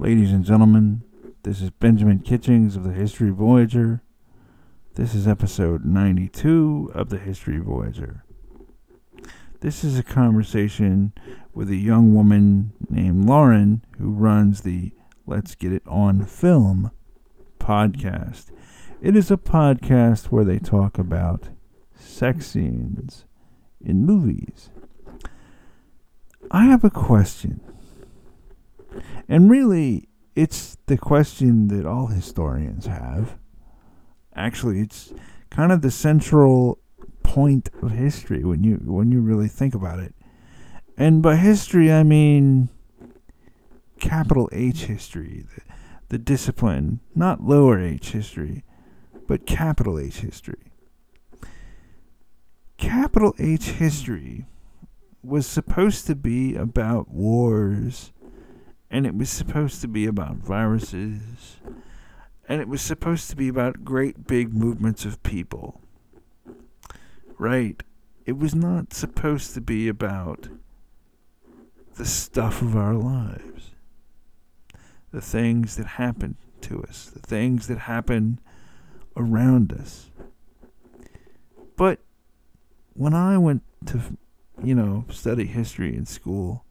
Ladies and gentlemen, this is Benjamin Kitchings of the History Voyager. This is episode 92 of the History Voyager. This is a conversation with a young woman named Lauren who runs the Let's Get It On Film podcast. It is a podcast where they talk about sex scenes in movies. I have a question. And really, it's the question that all historians have. Actually, it's kind of the central point of history when you when you really think about it. And by history, I mean capital H history, the, the discipline, not lower H history, but capital H history. Capital H history was supposed to be about wars, and it was supposed to be about viruses, and it was supposed to be about great big movements of people. Right? It was not supposed to be about the stuff of our lives, the things that happen to us, the things that happen around us. But when I went to you know, study history in school,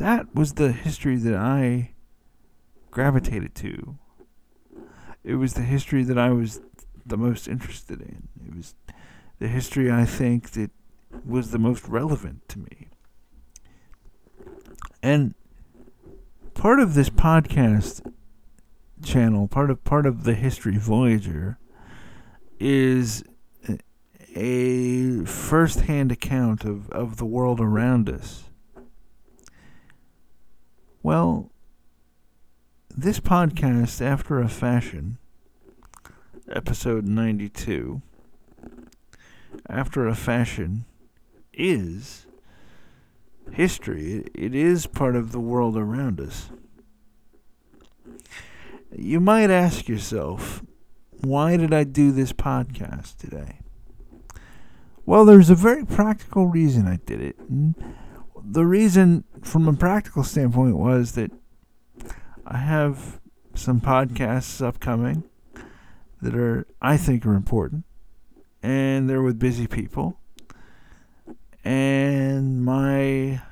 that was the history that I gravitated to. It was the history that I was the most interested in. It was the history I think that was the most relevant to me. And part of this podcast channel, part of part of the History Voyager is a first hand account of, of the world around us. Well, this podcast, after a fashion, episode 92, after a fashion, is history. It is part of the world around us. You might ask yourself, why did I do this podcast today? Well, there's a very practical reason I did it. The reason, from a practical standpoint, was that I have some podcasts upcoming that are, I think, are important, and they're with busy people. And my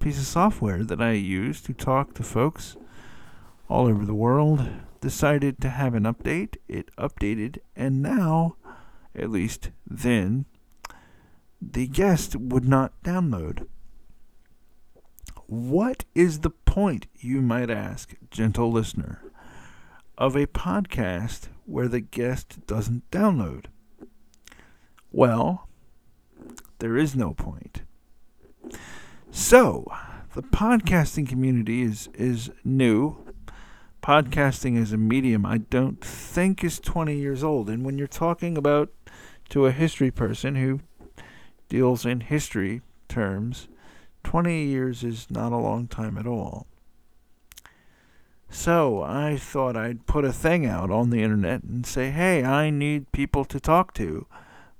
piece of software that I use to talk to folks all over the world decided to have an update. It updated, and now, at least then, the guest would not download. What is the point, you might ask, gentle listener, of a podcast where the guest doesn't download? Well, there is no point. So, the podcasting community is, is new. Podcasting as a medium, I don't think is 20 years old. And when you're talking about to a history person who deals in history terms, 20 years is not a long time at all. So I thought I'd put a thing out on the internet and say, hey, I need people to talk to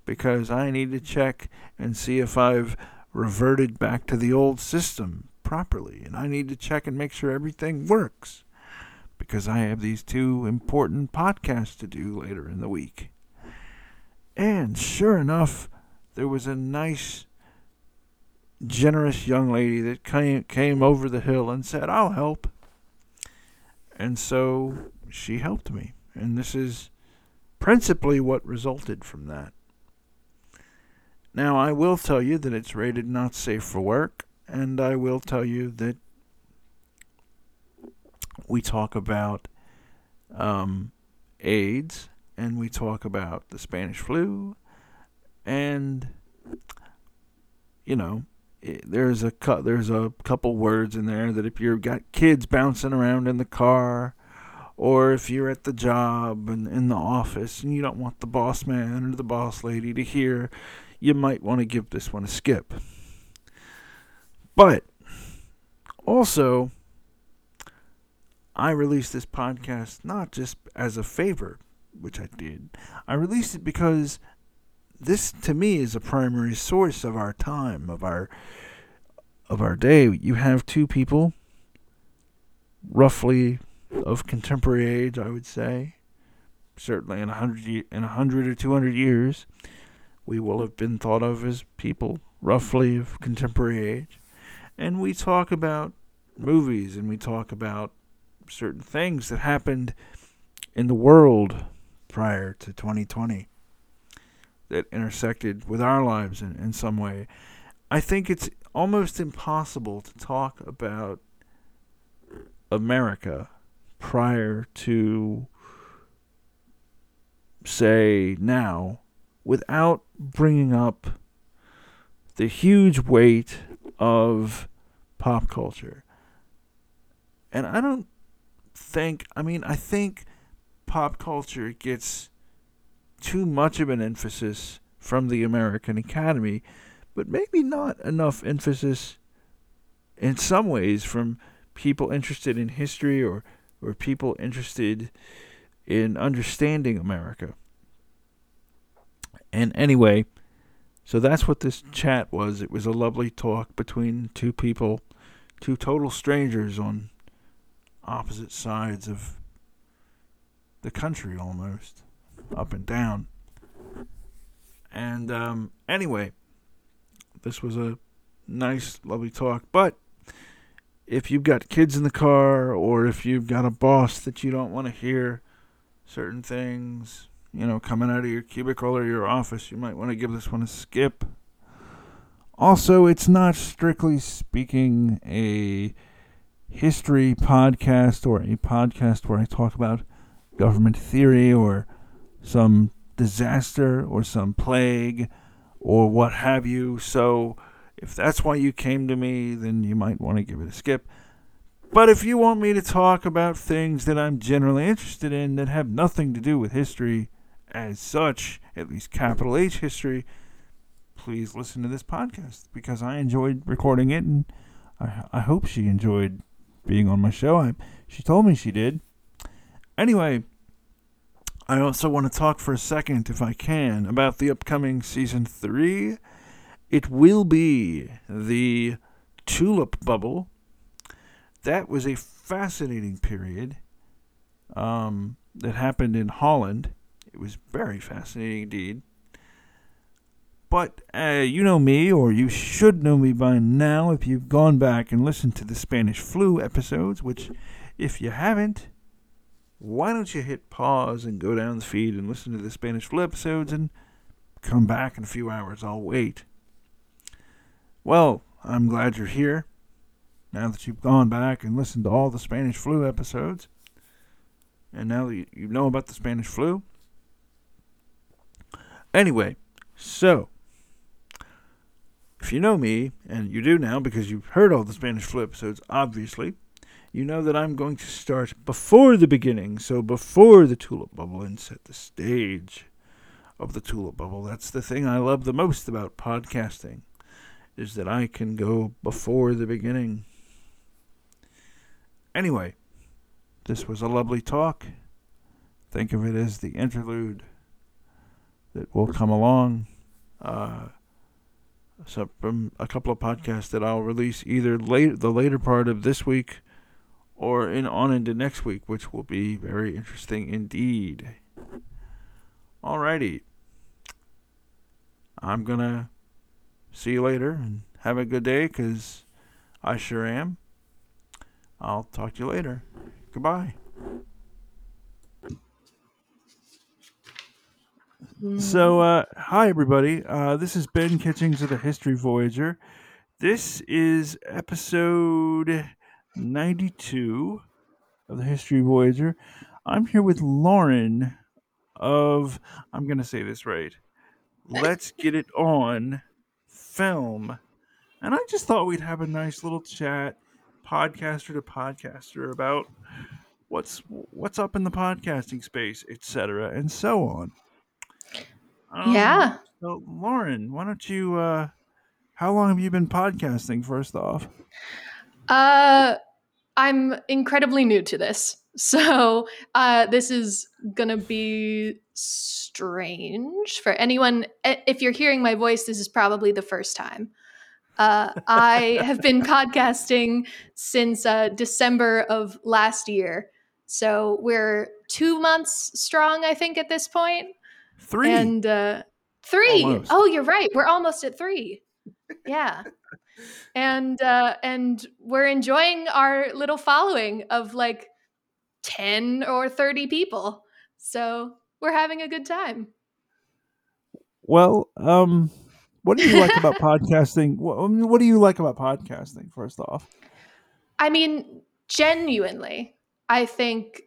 because I need to check and see if I've reverted back to the old system properly. And I need to check and make sure everything works because I have these two important podcasts to do later in the week. And sure enough, there was a nice, generous young lady that came, came over the hill and said, I'll help. And so she helped me. And this is principally what resulted from that. Now, I will tell you that it's rated not safe for work, and I will tell you that we talk about um, AIDS, and we talk about the Spanish flu, and you know there's a cu- there's a couple words in there that if you've got kids bouncing around in the car or if you're at the job and in the office and you don't want the boss man or the boss lady to hear you might want to give this one a skip but also I released this podcast not just as a favor, which I did. I released it because this to me is a primary source of our time, of our of our day. You have two people roughly of contemporary age, I would say. Certainly in a hundred in a hundred or two hundred years, we will have been thought of as people roughly of contemporary age. And we talk about movies and we talk about certain things that happened in the world prior to 2020 that intersected with our lives in, in some way. I think it's almost impossible to talk about America prior to, say, now without bringing up the huge weight of pop culture. And I don't think, I mean, I think pop culture gets too much of an emphasis from the American Academy, but maybe not enough emphasis in some ways from people interested in history or, or people interested in understanding America. And anyway, so that's what this chat was. It was a lovely talk between two people, two total strangers on opposite sides of the country almost, up and down. And um, anyway, this was a nice, lovely talk. But if you've got kids in the car or if you've got a boss that you don't want to hear certain things, you know, coming out of your cubicle or your office, you might want to give this one a skip. Also, it's not strictly speaking a history podcast or a podcast where I talk about government theory or some disaster or some plague or what have you. So, if that's why you came to me, then you might want to give it a skip. But if you want me to talk about things that I'm generally interested in that have nothing to do with history as such, at least capital H history, please listen to this podcast because I enjoyed recording it and I, I hope she enjoyed being on my show. I, she told me she did. Anyway, I also want to talk for a second, if I can, about the upcoming season three. It will be the Tulip Bubble. That was a fascinating period um, that happened in Holland. It was very fascinating indeed. But uh, you know me, or you should know me by now if you've gone back and listened to the Spanish flu episodes, which, if you haven't, why don't you hit pause and go down the feed and listen to the Spanish flu episodes and come back in a few hours? I'll wait. Well, I'm glad you're here. Now that you've gone back and listened to all the Spanish flu episodes, and now that you know about the Spanish flu. Anyway, so if you know me, and you do now because you've heard all the Spanish flu episodes, obviously, you know that I'm going to start before the beginning, so before the tulip bubble, and set the stage of the tulip bubble. That's the thing I love the most about podcasting, is that I can go before the beginning. Anyway, this was a lovely talk. Think of it as the interlude that will come along. Uh, so from a couple of podcasts that I'll release either late the later part of this week or in on into next week, which will be very interesting indeed. Alrighty. I'm gonna see you later and have a good day because I sure am. I'll talk to you later. Goodbye. So, uh, hi everybody. Uh, this is Ben Kitchings of the History Voyager. This is episode 92 of the History Voyager. I'm here with Lauren of, I'm going to say this right, Let's Get It On Film. And I just thought we'd have a nice little chat, podcaster to podcaster, about what's what's up in the podcasting space, etc., and so on. Um, yeah. So, Lauren, why don't you? Uh, how long have you been podcasting? First off. Uh, I'm incredibly new to this, so uh, this is gonna be strange for anyone. If you're hearing my voice, this is probably the first time. Uh, I have been podcasting since uh, December of last year. So we're two months strong, I think, at this point. Three. And uh, three. Almost. Oh, you're right. We're almost at three. Yeah. And uh, and we're enjoying our little following of like 10 or 30 people. So we're having a good time. well, um, what do you like about podcasting? What, what do you like about podcasting? First off, I mean, genuinely, I think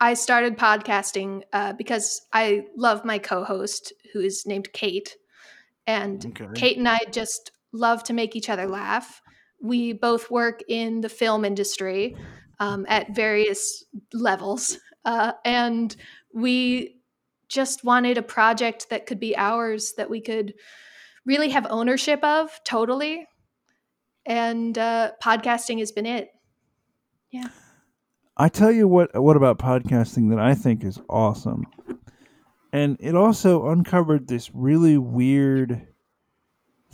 I started podcasting uh, because I love my co host, who is named Kate. And Okay. Kate and I just love to make each other laugh. We both work in the film industry um, at various levels. Uh, and we just wanted a project that could be ours that we could really have ownership of totally. And uh, podcasting has been it. Yeah. I tell you what. What about podcasting that I think is awesome, and it also uncovered this really weird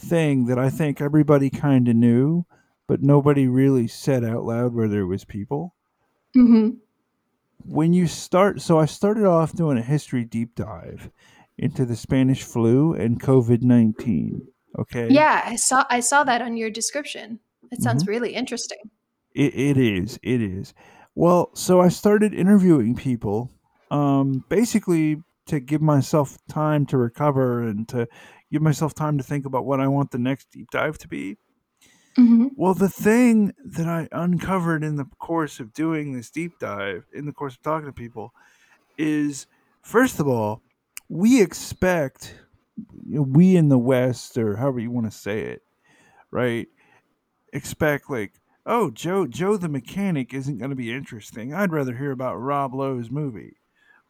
thing that I think everybody kind of knew, but nobody really said out loud where there was people. Mm-hmm. when you start so i started off doing a history deep dive into the spanish flu and covid-19 okay Yeah, I saw I saw that on your description. It sounds Mm-hmm. really interesting. it, it is it is well so i started interviewing people um basically to give myself time to recover and to give myself time to think about what i want the next deep dive to be Mm-hmm. Well, the thing that I uncovered in the course of doing this deep dive, in the course of talking to people, is first of all, we expect, you know, we in the West, or however you want to say it, right? Expect like, oh, Joe, Joe the mechanic isn't going to be interesting. I'd rather hear about Rob Lowe's movie.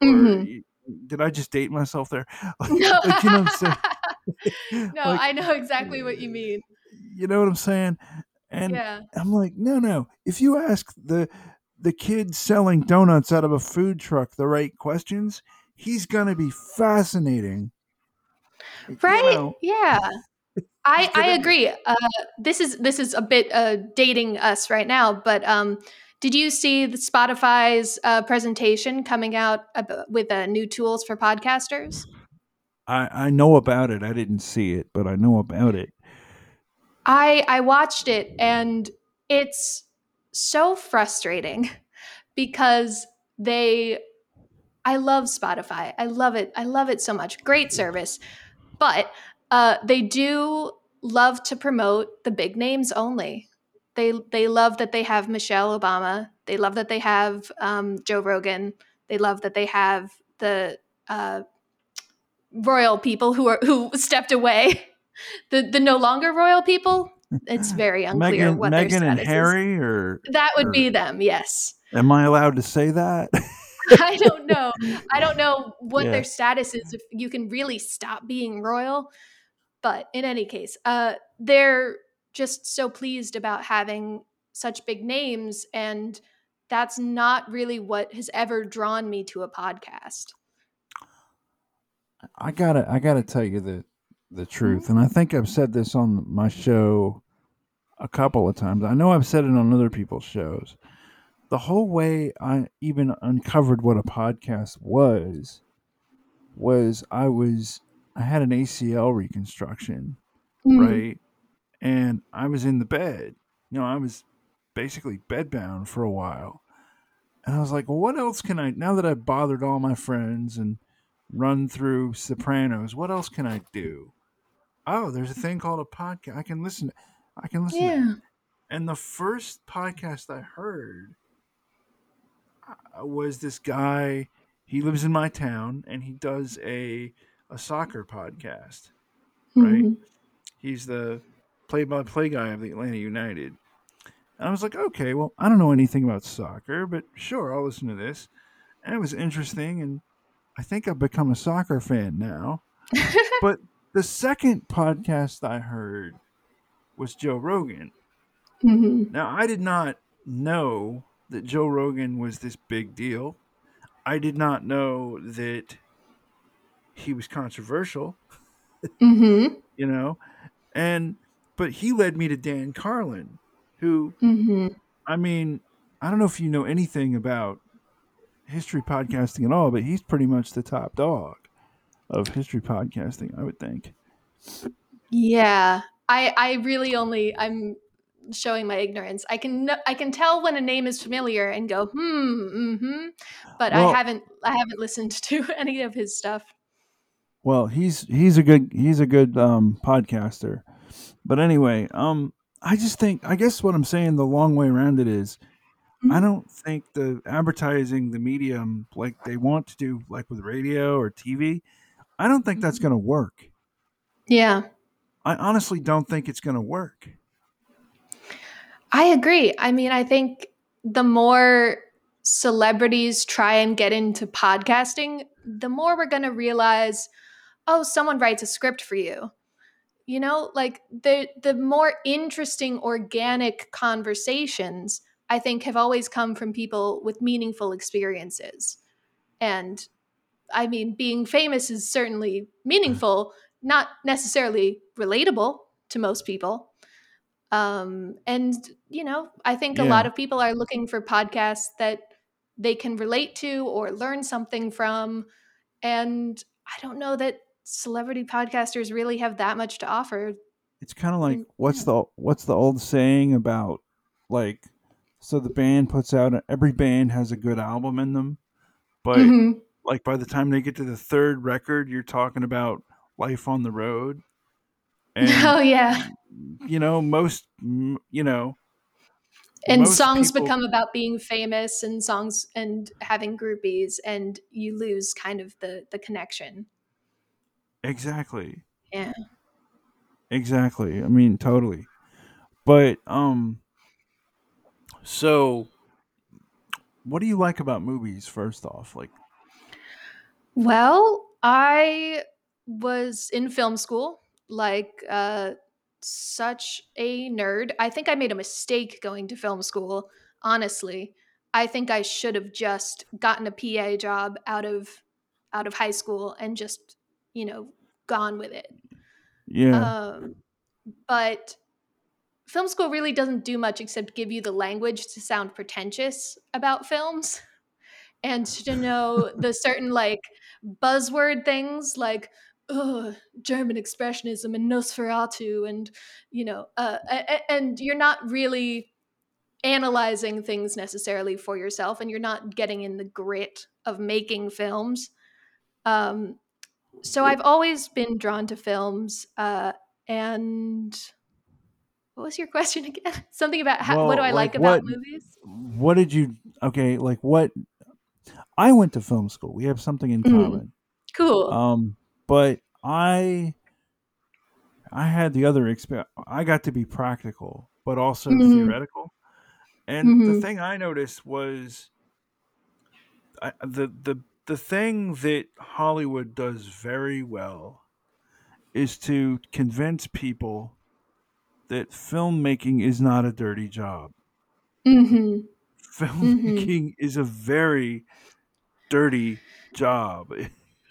Or, Mhm. y- did I just date myself there? Like, you know what I'm saying? no, Like, I know exactly what you mean. You know what I'm saying? And yeah. I'm like, no, no. If you ask the the kid selling donuts out of a food truck the right questions, he's gonna be fascinating. You Right? know, Yeah. I I agree. Uh, this is this is a bit uh, dating us right now, but um, did you see the Spotify's uh, presentation coming out with uh, new tools for podcasters? I I know about it. I didn't see it, but I know about it. I I watched it and it's so frustrating because they I love Spotify. I love it. I love it so much. Great service. But uh, they do love to promote the big names only. They they love that they have Michelle Obama. They love that they have um, Joe Rogan. They love that they have the uh, royal people who are who stepped away. The the no longer royal people. It's very unclear Meghan, what Meghan their and status is. Harry, or That would or- be them. Yes. am I allowed to say that? I don't know. I don't know what Yeah. their status is if you can really stop being royal. But in any case, uh, they're just so pleased about having such big names, and that's not really what has ever drawn me to a podcast. I gotta I gotta tell you the the truth, and I think I've said this on my show a couple of times. I know I've said it on other people's shows. The whole way I even uncovered what a podcast was was I was I had an ACL reconstruction, Mm. right? And I was in the bed. You know, I was basically bedbound for a while. And I was like, well, what else can I, now that I've bothered all my friends and run through Sopranos, what else can I do? Oh, there's a thing called a podcast. I can listen. I can listen. Yeah. and the first podcast I heard uh, was this guy. He lives in my town, and he does a a soccer podcast. Right. Mhm. He's the play-by-play guy of the Atlanta United. And I was like, okay, well, I don't know anything about soccer, but sure, I'll listen to this. And it was interesting, and I think I've become a soccer fan now. but the second podcast I heard was Joe Rogan. Mhm. Now, I did not know that Joe Rogan was this big deal. I did not know that he was controversial, Mhm. you know. And but he led me to Dan Carlin, who hmm I mean, I don't know if you know anything about history podcasting at all, but he's pretty much the top dog of history podcasting, I would think. Yeah. I I really only I'm showing my ignorance. I can I can tell when a name is familiar and go hmm hmm but Well- I haven't I haven't listened to any of his stuff. Well, he's he's a good he's a good um, podcaster. But anyway, um, I just think I guess what I'm saying the long way around it is, I Mhm. don't think the advertising the medium like they want to do like with radio or TV. I don't think that's going to work. Yeah. I honestly don't think it's going to work. I agree. I mean, I think the more celebrities try and get into podcasting, the more we're going to realize, oh, someone writes a script for you. You know, like the the more interesting organic conversations I think have always come from people with meaningful experiences. And I mean, being famous is certainly meaningful, not necessarily relatable to most people. Um, and you know, I think a lot of people are looking for podcasts that they can relate to or learn something from. And I don't know that celebrity podcasters really have that much to offer. It's kind of like what's the what's the old saying about like so the band puts out every band has a good album in them, but Mhm. like by the time they get to the third record, you're talking about life on the road, and oh yeah, you know most you know and songs people- become about being famous, and songs and having groupies, and you lose kind of the the connection. exactly Yeah. exactly. I mean totally, but um, so what do you like about movies? First off, like Well, I was in film school, like uh, such a nerd. I think I made a mistake going to film school, honestly. I think I should have just gotten a PA job out of out of high school and just, you know, gone with it. yeah, Um, but film school really doesn't do much except give you the language to sound pretentious about films and to know the certain like buzzword things like German expressionism and Nosferatu and you know uh, and you're not really analyzing things necessarily for yourself and you're not getting in the grit of making films. Um, so I've always been drawn to films uh, and what was your question again something about how, what do I like, like about what- movies what did you okay like what i went to film school we have something in Mhm. common cool um but i i had the other experience i got to be practical but also Mhm. theoretical and the Mhm. thing i noticed was I, the the the thing that hollywood does very well is to convince people that filmmaking is not a dirty job hmm filmmaking is a very dirty job.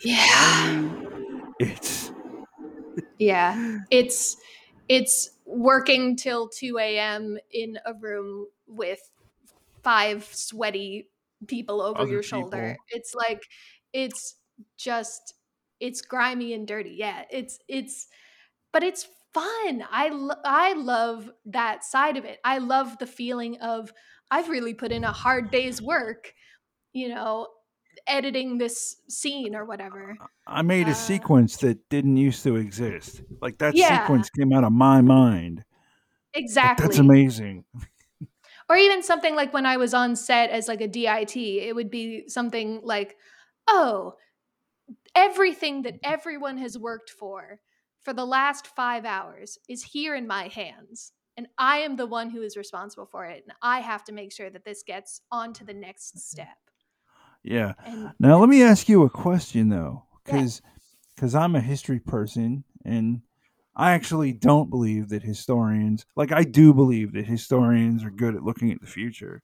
yeah It's Yeah, it's it's working till two a.m. in a room with five sweaty people over Other your shoulder. people. It's like it's just it's grimy and dirty. Yeah, it's it's but it's fun. I lo- I love that side of it. I love the feeling of I've really put in a hard day's work, you know, editing this scene or whatever. I made a Uh, sequence that didn't used to exist. Like that Yeah. sequence came out of my mind. Like, Exactly. that's amazing. or even something like when I was on set as like a DIT, it would be something like, oh, everything that everyone has worked for for the last five hours is here in my hands. And I am the one who is responsible for it. And I have to make sure that this gets on to the next step. Yeah. And Now let me ask you a question though, Yeah. because I'm a history person and I actually don't believe that historians like I do believe that historians are good at looking at the future.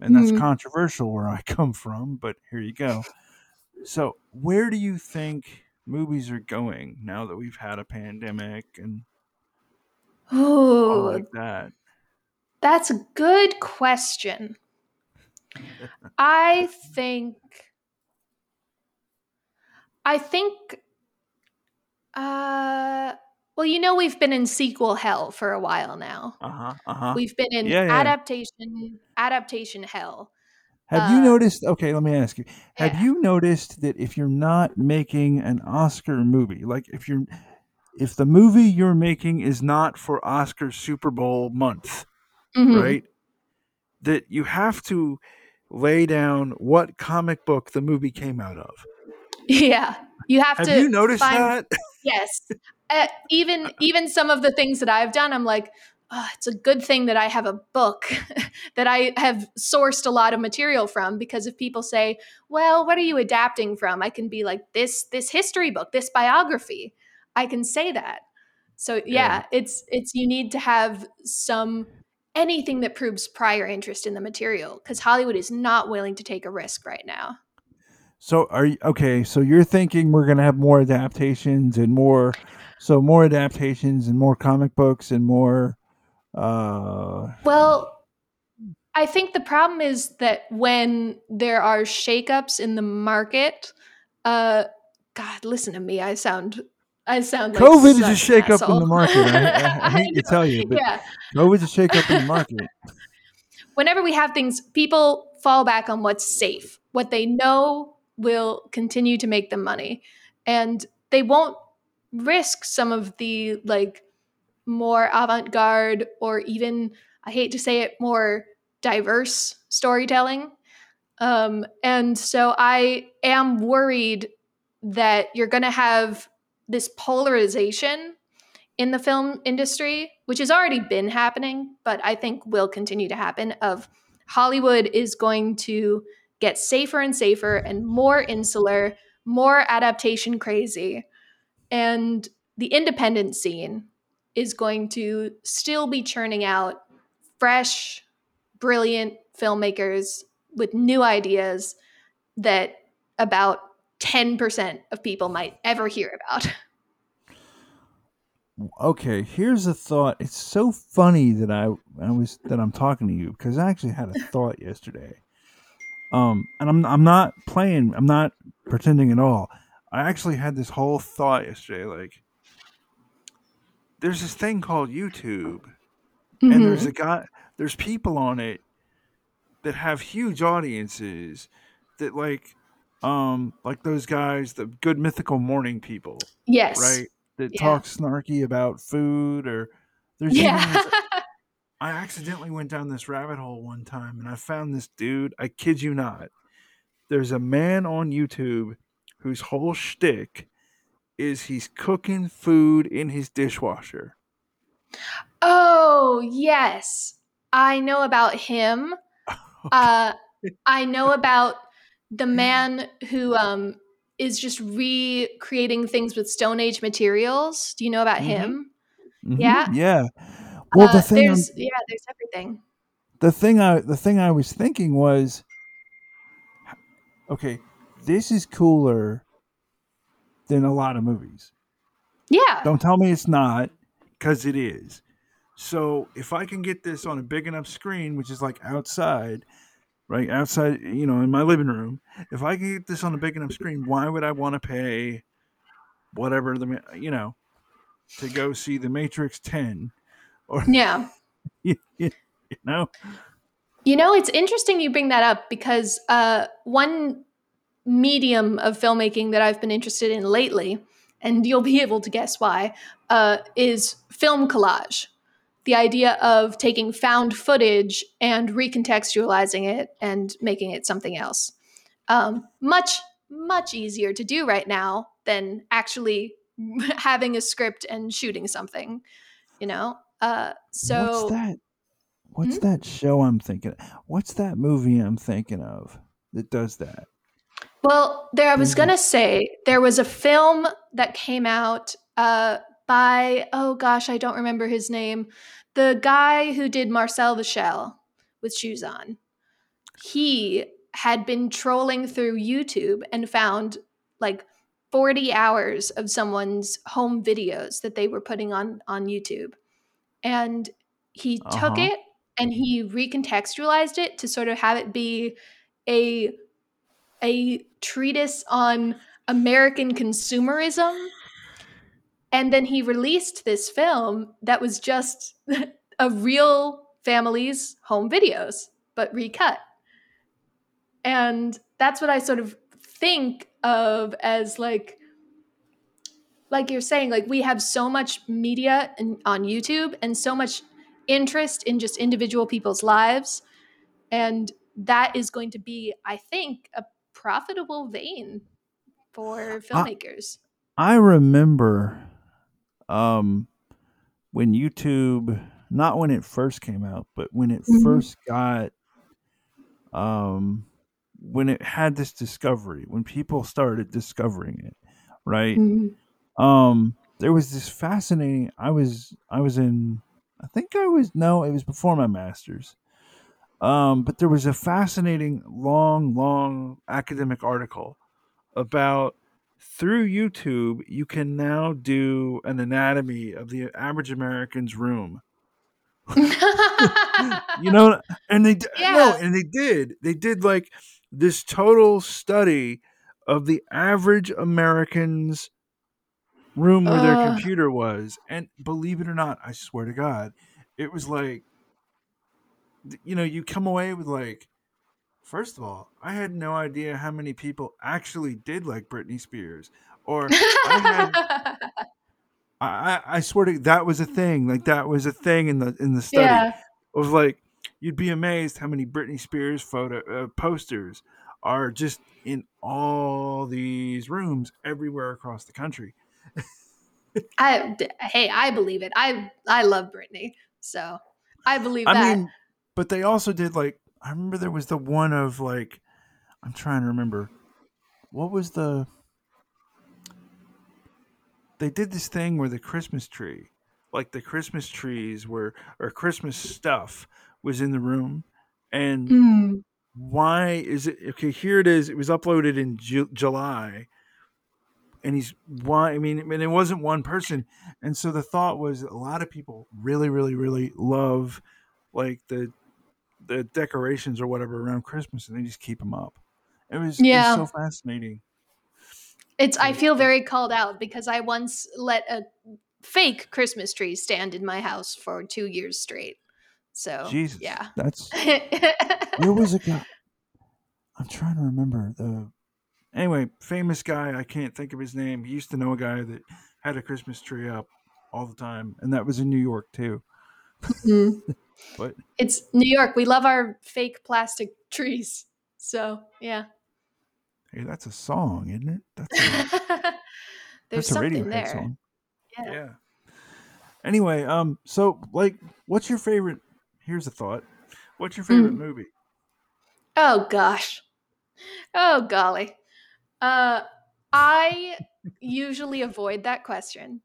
And that's Mhm. controversial where I come from, but here you go. So where do you think movies are going now that we've had a pandemic and oh like that? that's a good question. I think I think uh well, you know we've been in sequel hell for a while now. Uh huh. Uh huh. We've been in Yeah, yeah. adaptation adaptation hell. Have you uh, noticed? Okay, let me ask you. Have Yeah. you noticed that if you're not making an Oscar movie, like if you're, if the movie you're making is not for Oscar Super Bowl month, Mhm. right? That you have to lay down what comic book the movie came out of. Yeah. You have, Have to you noticed find that? Yes. Uh, even even some of the things that I've done, I'm like, oh, it's a good thing that I have a book that I have sourced a lot of material from because if people say, "Well, what are you adapting from?" I can be like, "This this history book, this biography." I can say that. So yeah, Yeah. it's it's you need to have some anything that proves prior interest in the material because Hollywood is not willing to take a risk right now. So are you okay? So you're thinking we're gonna have more adaptations and more, so more adaptations and more comic books and more. Uh Well, I think the problem is that when there are shakeups in the market, uh, God, listen to me. I sound, I sound like COVID is a such an shake up in the market. I, I, I hate to tell you, but yeah. COVID's a shake up in the market. Whenever we have things, people fall back on what's safe, what they know will continue to make them money, and they won't risk some of the like more avant-garde or even I hate to say it, more diverse storytelling. Um, and so I am worried that you're going to have this polarization in the film industry, which has already been happening, but I think will continue to happen. Of Hollywood is going to get safer and safer and more insular, more adaptation crazy, and the independent scene is going to still be churning out fresh, brilliant filmmakers with new ideas that about 10% of people might ever hear about. Okay, here's a thought. It's so funny that I I was that I'm talking to you because I actually had a thought yesterday. Um, and I'm I'm not playing. I'm not pretending at all. I actually had this whole thought yesterday. Like, there's this thing called YouTube, and there's a guy. There's people on it that have huge audiences. That like, um, like those guys, the good mythical morning people, yes. right? That Yeah. talk snarky about food or there's Yeah. I accidentally went down this rabbit hole one time and I found this dude. I kid you not. There's a man on YouTube whose whole shtick is he's cooking food in his dishwasher. oh, yes. I know about him. Uh, I know about the man who um, is just recreating things with Stone Age materials. Do you know about Mhm. him? Mhm, Yeah. Yeah. Well, Uh, the thing, I'm- there's yeah, there's everything. the thing I, the thing I was thinking was, okay, this is cooler than a lot of movies. Yeah. Don't tell me it's not, because it is. So if I can get this on a big enough screen, which is like outside, right outside, you know, in my living room, if I can get this on a big enough screen, why would I want to pay whatever the you know to go see The Matrix Ten or Yeah. you know? You know, it's interesting you bring that up because uh, one medium of filmmaking that I've been interested in lately, and you'll be able to guess why, uh, is film collage. The idea of taking found footage and recontextualizing it and making it something else. Um, much, much easier to do right now than actually having a script and shooting something, you know? Uh, so. what's that? What's that show I'm thinking? What's that movie I'm thinking of that does that? Well, there I was Mhm. gonna say there was a film that came out uh, by oh gosh, I don't remember his name. The guy who did Marcel the Shell with shoes on. He had been trolling through YouTube and found like 40 hours of someone's home videos that they were putting on on YouTube. and he took Uh-huh. it and he recontextualized it to sort of have it be a a treatise on American consumerism. And then he released this film that was just a real family's home videos, but recut. And that's what I sort of think of as like like you're saying like we have so much media in, on YouTube and so much interest in just individual people's lives and that is going to be I think a profitable vein for filmmakers. I remember um when YouTube not when it first came out, but when it Mhm. first got um when it had this discovery, when people started discovering it, right? Mhm. Um there was this fascinating I was I was in I think I was no, it was before my masters. Um but there was a fascinating long long academic article about through YouTube, you can now do an anatomy of the average American's room. You know, and they d- no, and they did. They did like this total study of the average American's room where their computer was, and believe it or not, I swear to God, it was like, you know, you come away with like. First of all, I had no idea how many people actually did like Britney Spears, or I had I, I swear to that was a thing. Like that was a thing in the in the study. yeah. It was like you'd be amazed how many Britney Spears photo uh, posters are just in all these rooms everywhere across the country. I hey, I believe it. I I love Britney, so I believe I that. mean, but they also did like I remember there was the one of like I'm trying to remember what was the they did this thing where the Christmas tree, like the Christmas trees were or Christmas stuff was in the room, and Mm. why is it okay here it is it was uploaded in Ju- july and he's why i mean and it wasn't one person and so the thought was a lot of people really really really love like the the decorations or whatever around christmas and they just keep them up it was, Yeah. it was so fascinating It's I feel very called out because I once let a fake Christmas tree stand in my house for 2 years straight. So, jesus yeah. that's there was a guy i'm trying to remember the anyway famous guy i can't think of his name he used to know a guy that had a christmas tree up all the time and that was in new york too Mhm. But It's New York. We love our fake plastic trees. So, yeah. hey, that's a song, isn't it? That's a, There's that's a something Radiohead there. song. Yeah. Yeah. Anyway, um, so like, what's your favorite? Here's a thought. What's your favorite Mm. movie? Oh gosh. Oh golly. Uh I usually avoid that question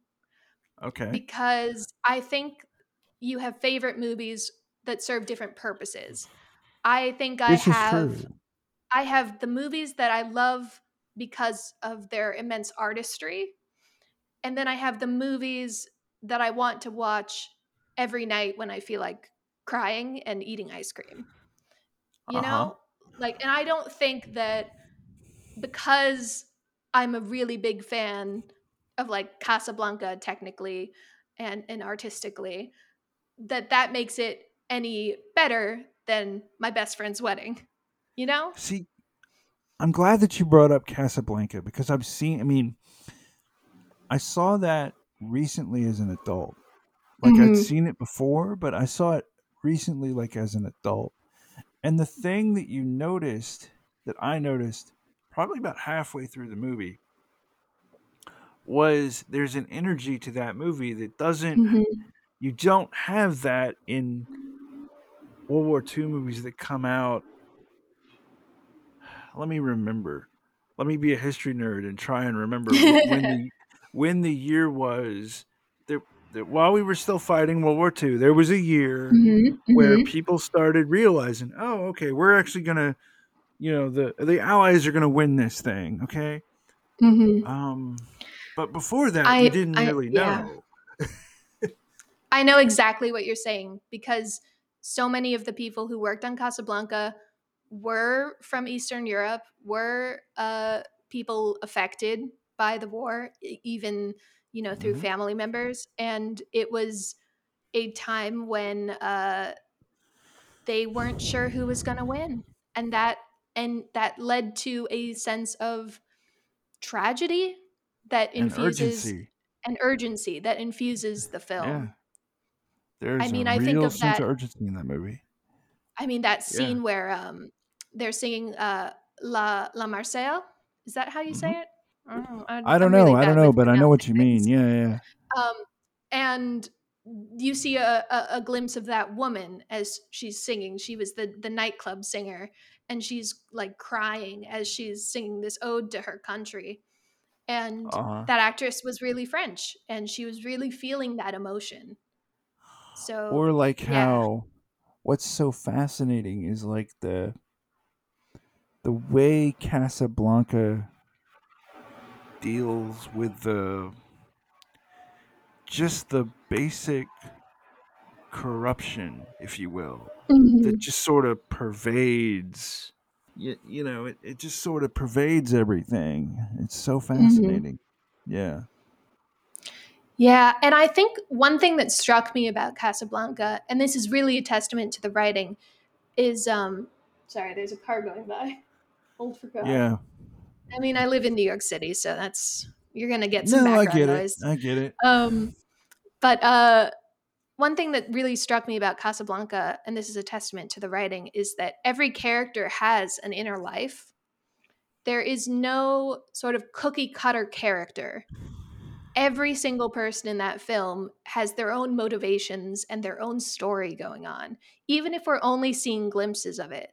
Okay. because I think you have favorite movies that serve different purposes. I think I this have. I have the movies that I love because of their immense artistry. And then I have the movies that I want to watch every night when I feel like crying and eating ice cream. You Uh-huh. know? Like and I don't think that because I'm a really big fan of like Casablanca technically and and artistically that that makes it any better than my best friend's wedding. You know? See, I'm glad that you brought up Casablanca because I've seen. I mean, I saw that recently as an adult. Like I'd Mhm. seen it before, but I saw it recently, like as an adult. And the thing that you noticed, that I noticed, probably about halfway through the movie, was there's an energy to that movie that doesn't. Mhm. You don't have that in World War II movies that come out. Let me remember. Let me be a history nerd and try and remember when the when the year was. There, there, while we were still fighting World War II, there was a year Mhm. where Mhm. people started realizing, oh, okay, we're actually gonna, you know, the the Allies are gonna win this thing, okay. Mhm. Um, but before that, I- you didn't I- really yeah. know. I know exactly what you're saying because so many of the people who worked on Casablanca were from Eastern Europe, were uh, people affected by the war, even you know through Mhm. family members, and it was a time when uh, they weren't sure who was going to win, and that and that led to a sense of tragedy that infuses urgency. an urgency that infuses the film. Yeah. There's mean, a I think real of sense that- of urgency in that movie. I mean that Yeah. scene where um they're singing uh La La Marseillaise. Is that how you say it? I don't know. Mm-hmm. I don't really know. I don't know, but I know what you mean. Yeah, yeah. Um, and you see a, a, a glimpse of that woman as she's singing. She was the the nightclub singer, and she's like crying as she's singing this ode to her country. And Uh-huh. that actress was really French, and she was really feeling that emotion. So Or like yeah. how what's so fascinating is like the the way Casablanca deals with the just the basic corruption, if you will, Mhm. that just sort of pervades you, you know, it, it just sort of pervades everything. It's so fascinating. Yeah. Yeah, and I think one thing that struck me about Casablanca, and this is really a testament to the writing, is um sorry, there's a car going by. Old for God. Yeah. I mean, I live in New York City, so that's you're gonna get some No, I background get it. noise. I get it. Um, but uh, one thing that really struck me about Casablanca, and this is a testament to the writing, is that every character has an inner life. There is no sort of cookie cutter character. Every single person in that film has their own motivations and their own story going on, even if we're only seeing glimpses of it.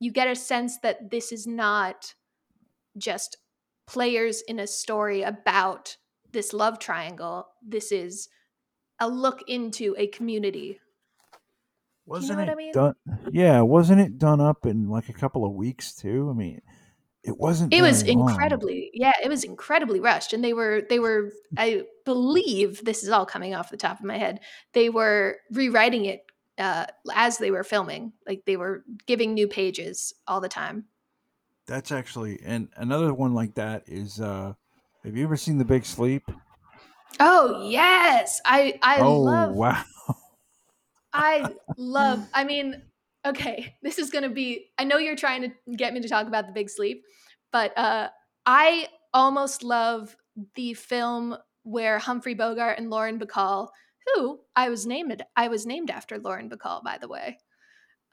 You get a sense that this is not just players in a story about this love triangle. This is a look into a community. Wasn't what it I mean? done? Yeah, wasn't it done up in like a couple of weeks too? I mean, it wasn't. It was long. incredibly, yeah, it was incredibly rushed, and they were, they were, I believe this is all coming off the top of my head. They were rewriting it uh, as they were filming, like they were giving new pages all the time. That's actually, and another one like that is. uh Have you ever seen The Big Sleep? Oh yes, I, I oh love wow! I love, I mean, okay, this is going to be, I know you're trying to get me to talk about the big sleep, but uh, I almost love the film where Humphrey Bogart and Lauren Bacall, who I was named, I was named after Lauren Bacall, by the way.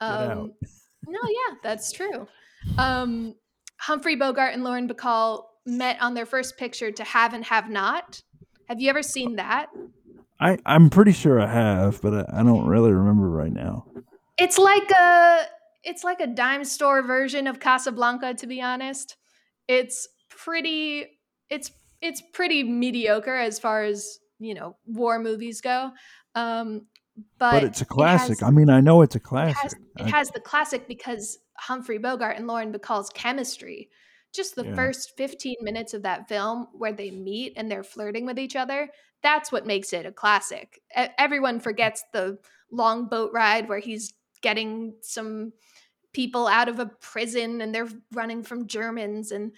Um, no, yeah, that's true. Um, Humphrey Bogart and Lauren Bacall met on their first picture to Have and Have Not. Have you ever seen that? I I'm pretty sure I have, but I, I don't really remember right now. It's like a it's like a dime store version of Casablanca to be honest. It's pretty it's it's pretty mediocre as far as, you know, war movies go. Um but, But, it's a it classic. has- I mean, I know it's a it classic. has, it I- has the classic because Humphrey Bogart and Lauren Bacall's chemistry. Just the Yeah. first 15 minutes of that film where they meet and they're flirting with each other, that's what makes it a classic. Everyone forgets the long boat ride where he's getting some people out of a prison and they're running from Germans and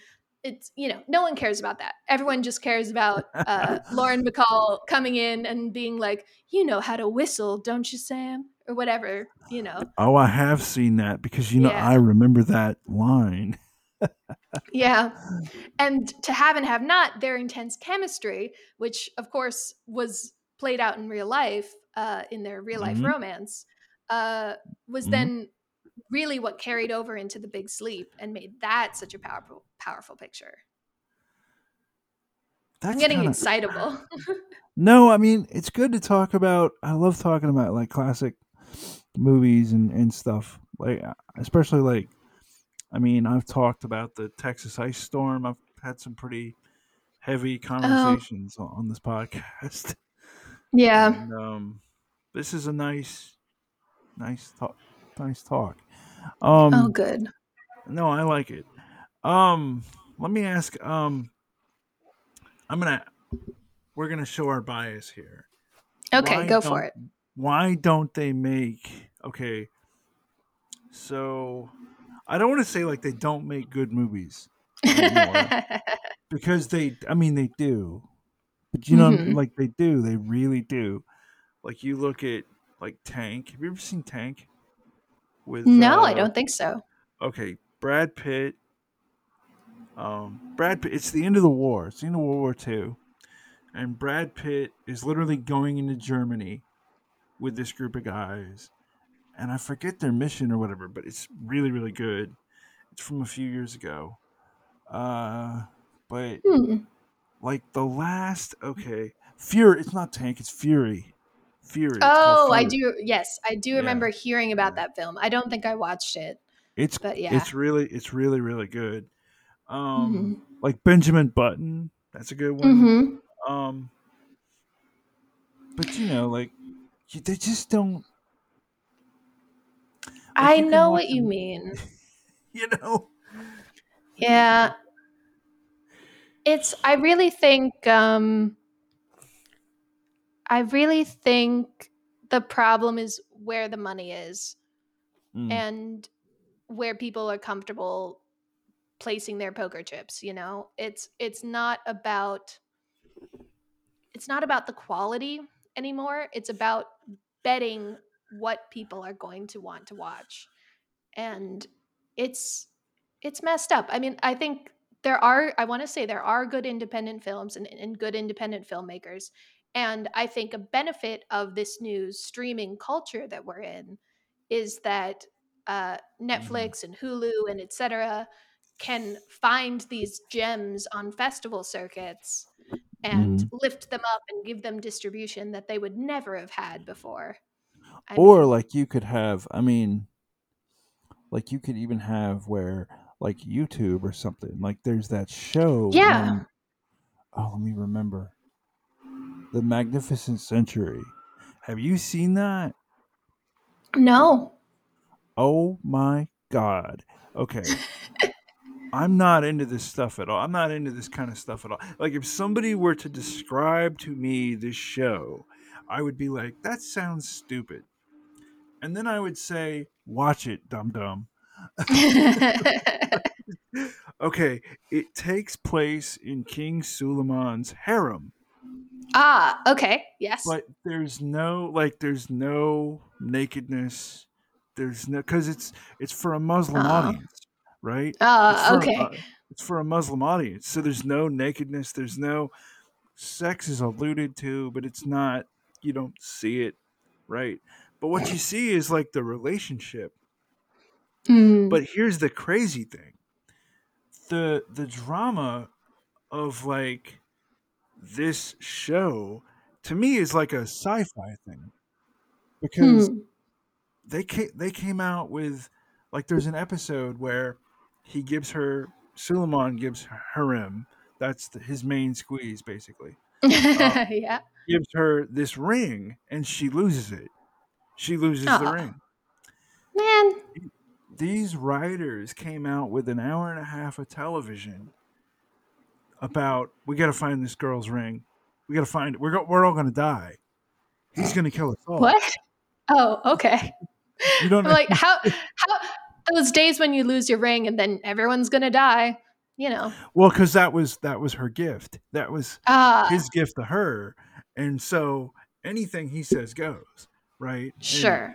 it's you know no one cares about that everyone just cares about uh, lauren bacall coming in and being like you know how to whistle don't you sam or whatever you know oh, I have seen that because you know Yeah. I remember that line. yeah and to have and have not their intense chemistry which of course was played out in real life uh, in their real life Mhm. romance uh, was Mhm. then really what carried over into the big sleep and made that such a powerful powerful picture That's i'm getting kinda- excitable No, I mean it's good to talk about. I love talking about like classic movies and and stuff. Like uh, especially like, I mean I've talked about the Texas Ice Storm. I've had some pretty heavy conversations on- on this podcast. yeah And, um, this is a nice, nice talk. Nice talk. Um, oh good no, I like it. Um, let me ask. Um, I'm gonna. We're gonna show our bias here. Okay, Why go for it. Why don't they make okay? So I don't want to say like they don't make good movies anymore. because they i mean they do but you know Mhm. like they do they really do like you look at like tank? Have you ever seen tank? With no, I uh, don't think so. okay brad pitt um brad pitt it's the end of the war. It's the end of world war ii and brad pitt is literally going into germany with this group of guys. And i forget their mission or whatever but it's really really good. It's from a few years ago. Uh but Hmm. like the last okay fury it's not tank it's fury fury Oh, called I do. Yes, I do Yeah. remember hearing about Yeah. that film. I don't think I watched it, it's but yeah. it's really it's really really good um Mhm. like benjamin button that's a good one Mhm. um but you know like you, they just don't I know what you mean. you know Yeah. It's I really think um I really think the problem is where the money is Mm, and where people are comfortable placing their poker chips, you know? It's it's not about it's not about the quality anymore. It's about betting what people are going to want to watch. And it's it's messed up. I mean, I think there are I want to say there are good independent films and, and good independent filmmakers. And I think a benefit of this new streaming culture that we're in is that uh, Netflix and Hulu and etc. can find these gems on festival circuits and lift them up and give them distribution that they would never have had before. I or mean, like you could have i mean like you could even have where like youtube or something like there's that show Yeah. oh let me remember the magnificent century. Have you seen that? No. oh my god. Okay. I'm not into this stuff at all. I'm not into this kind of stuff at all. Like if somebody were to describe to me this show i would be like that sounds stupid. And then i would say watch it dum dum. Okay. It takes place in king suleiman's harem ah, okay. Yes. but there's no like there's no nakedness there's no because it's it's for a muslim Oh. audience right Ah, okay. uh, it's for a muslim audience so there's no nakedness there's no sex is alluded to but it's not you don't see it right but what you see is like the relationship Mm. but here's the crazy thing the the drama of like this show to me is like a sci-fi thing because Hmm. they came, they came out with like there's an episode where he gives her Suleiman gives her Hurrem that's the, his main squeeze basically yeah. gives her this ring and she loses it she loses the ring Man. these writers came out with an hour and a half of television about we got to find this girl's ring. We got to find it. We're go- we're all going to die. He's going to kill us all. What? Oh, okay. You don't like how how those days when you lose your ring and then everyone's gonna die, you know. well cuz that was that was her gift. That was Ah, his gift to her. And so anything he says goes, right? And, sure.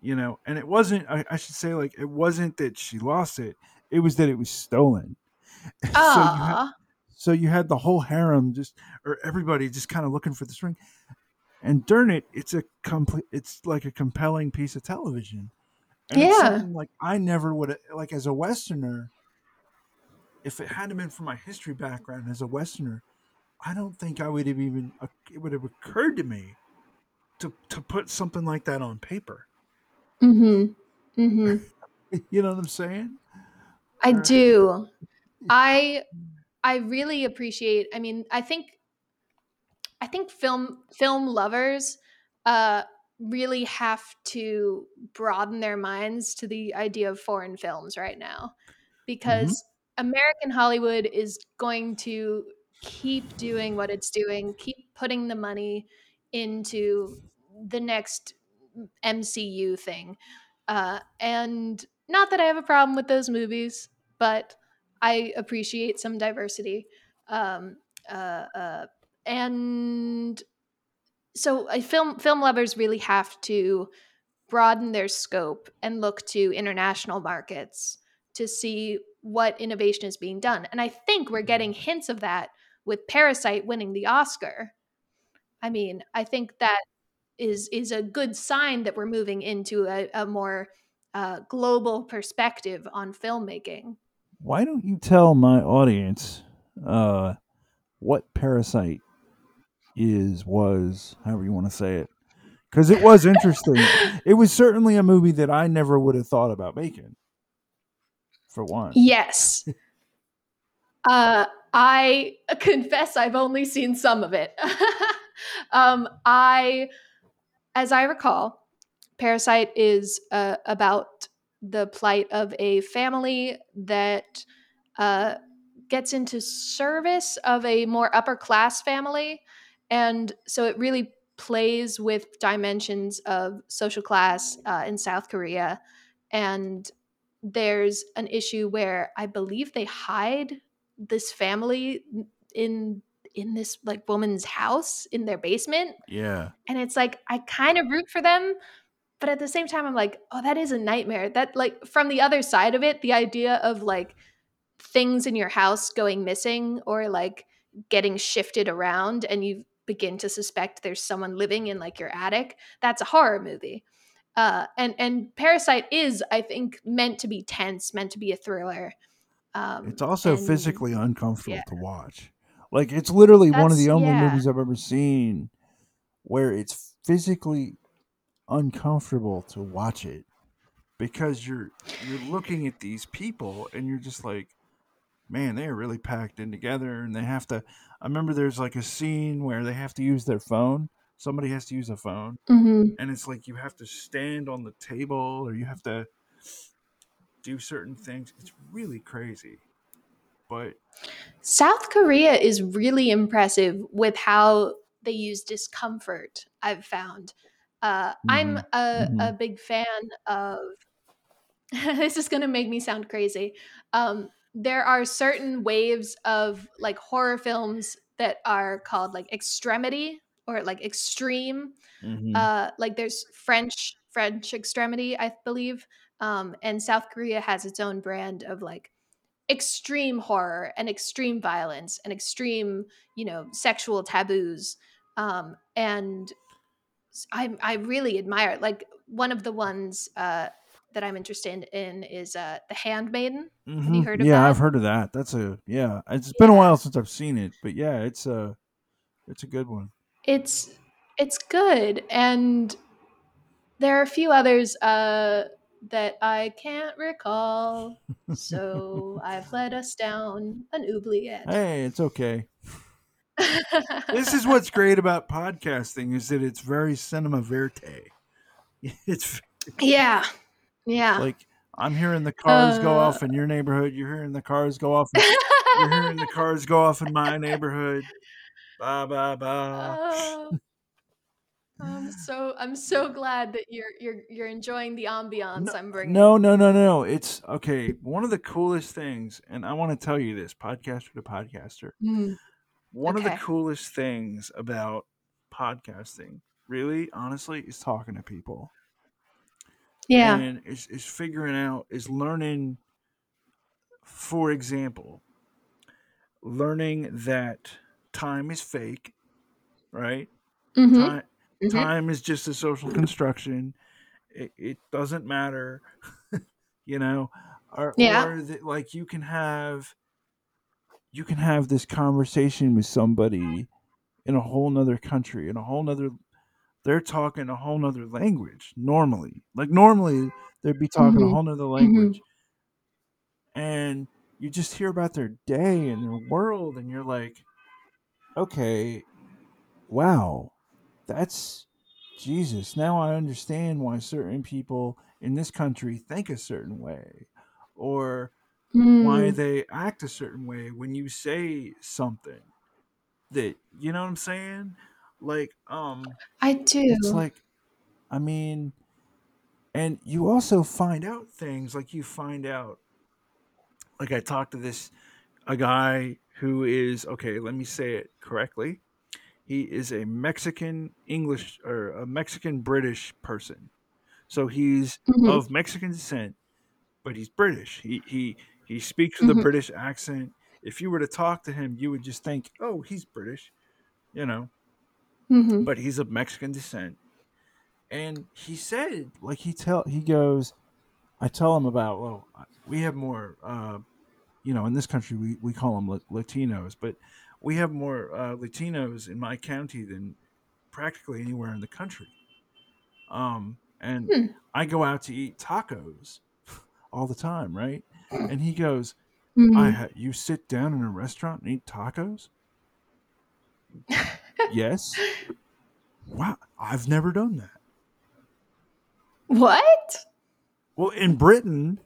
you know, and it wasn't I, I should say like it wasn't that she lost it. It was that it was stolen. so you So you had the whole harem just, or everybody just kind of looking for this ring. And darn it, it's a complete, it's like a compelling piece of television. And Yeah. like I never would have, like as a Westerner, if it hadn't been for my history background as a Westerner, I don't think I would have even, uh, it would have occurred to me to, to put something like that on paper. mm-hmm. Mm-hmm. You know what I'm saying? I do. I I really appreciate. I mean, I think I think film film lovers uh really have to broaden their minds to the idea of foreign films right now because American Hollywood is going to keep doing what it's doing, keep putting the money into the next MCU thing. Uh, and not that I have a problem with those movies, but I appreciate some diversity. Um, uh, uh, and so uh, film film lovers really have to broaden their scope and look to international markets to see what innovation is being done. And I think we're getting hints of that with Parasite winning the Oscar. I mean, I think that is is a good sign that we're moving into a, a more uh, global perspective on filmmaking. Why don't you tell my audience uh, what Parasite is, was, however you want to say it? Because it was interesting. it was certainly a movie that I never would have thought about making. For one, yes. uh, I confess I've only seen some of it. um, I, as I recall, Parasite is uh, about the plight of a family that uh, gets into service of a more upper class family. And so it really plays with dimensions of social class uh, in South Korea. And there's an issue where I believe they hide this family in in this like woman's house in their basement. Yeah. And it's like I kind of root for them, but at the same time I'm like, "Oh, that is a nightmare." That like from the other side of it, the idea of like things in your house going missing or like getting shifted around and you begin to suspect there's someone living in like your attic, that's a horror movie. Uh, and and Parasite is, I think, meant to be tense, meant to be a thriller. Um, it's also and, physically uncomfortable yeah. to watch. Like it's literally That's, one of the only yeah. movies I've ever seen where it's physically uncomfortable to watch it because you're you're looking at these people and you're just like man they're really packed in together and they have to i remember there's like a scene where they have to use their phone somebody has to use a phone mm-hmm. and it's like you have to stand on the table or you have to do certain things it's really crazy but South Korea is really impressive with how they use discomfort, I've found. Uh, mm-hmm. I'm a, mm-hmm. a, big fan of. this is going to make me sound crazy. Um, there are certain waves of like horror films that are called like extremity or like extreme. Mm-hmm. Uh, like there's French French extremity, I believe, um, and South Korea has its own brand of like extreme horror and extreme violence and extreme, you know, sexual taboos. Um, and I, I really admire it. Like one of the ones uh, that I'm interested in is uh, The Handmaiden. Mm-hmm. Have you mm-hmm. heard of that? yeah, that? I've heard of that. That's a yeah. It's yeah. been a while since I've seen it, but yeah, it's a it's a good one. It's it's good, and there are a few others. Uh, that I can't recall. so I've led us down an oubliette. Hey, it's okay. This is what's great about podcasting is that it's very cinema verite. It's yeah, yeah. Like I'm hearing the cars uh, go off in your neighborhood. You're hearing the cars go off. In, you're hearing the cars go off in my neighborhood. Ba ba ba. Uh, I'm so I'm so glad that you're you're you're enjoying the ambiance no, I'm bringing. No, no, no, no. It's okay. One of the coolest things, and I want to tell you this, podcaster to podcaster. Mm. One okay. of the coolest things about podcasting, really, honestly, is talking to people. Yeah, and is is figuring out is learning. For example, learning that time is fake, right? Mm-hmm. Time, Mm-hmm. Time is just a social construction. It, it doesn't matter, you know, or, yeah. or like you can have you can have this conversation with somebody in a whole nother country in a whole nother they're talking a whole nother language normally like normally they'd be talking mm-hmm. a whole nother mm-hmm. language mm-hmm. and you just hear about their day and their world and you're like okay wow that's Jesus. Now I understand why certain people in this country think a certain way or mm. why they act a certain way when you say something that, you know what I'm saying? Like, um, I do. it's like, I mean, and you also find out things like you find out, like I talked to this a guy who is okay. Let me say it correctly. He is a Mexican English or a Mexican British person. So he's Mhm. of Mexican descent, but he's British. He he he speaks with a Mhm. British accent. If you were to talk to him, you would just think, "Oh, he's British," you know. Mhm. But he's of Mexican descent, and he said, like he tell he goes, I tell him about well, we have more, uh, you know, in this country we we call them Latinos, but we have more uh, Latinos in my county than practically anywhere in the country. Um, and Hmm. I go out to eat tacos all the time, right? And he goes, Mhm. I ha- you sit down in a restaurant and eat tacos? yes. Wow, I've never done that. what? Well, in Britain,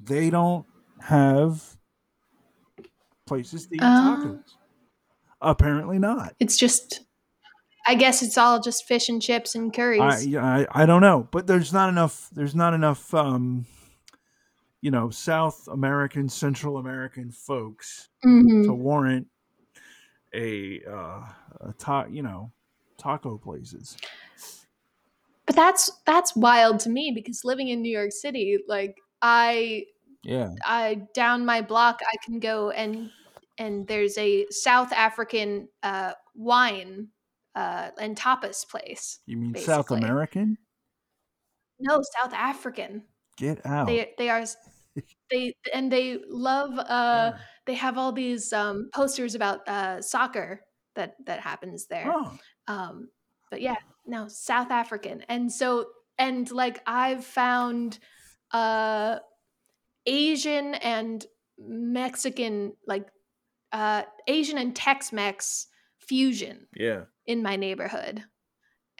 they don't have places to eat Oh. tacos. Apparently not. It's just. I guess it's all just fish and chips and curries. I, I I don't know, but there's not enough. There's not enough. Um, you know, South American, Central American folks Mhm. to warrant a uh, a ta- you know taco places. But that's that's wild to me because living in New York City, like I Yeah, I down my block I can go and and there's a South African uh, wine uh, and tapas place. you mean South American? No, South African. Get out! They they are they and they love uh Yeah. they have all these um posters about uh soccer that that happens there. Oh, Um, but yeah, no, South African. And so, and like I've found uh Asian and Mexican, like uh Asian and Tex Mex fusion yeah, in my neighborhood.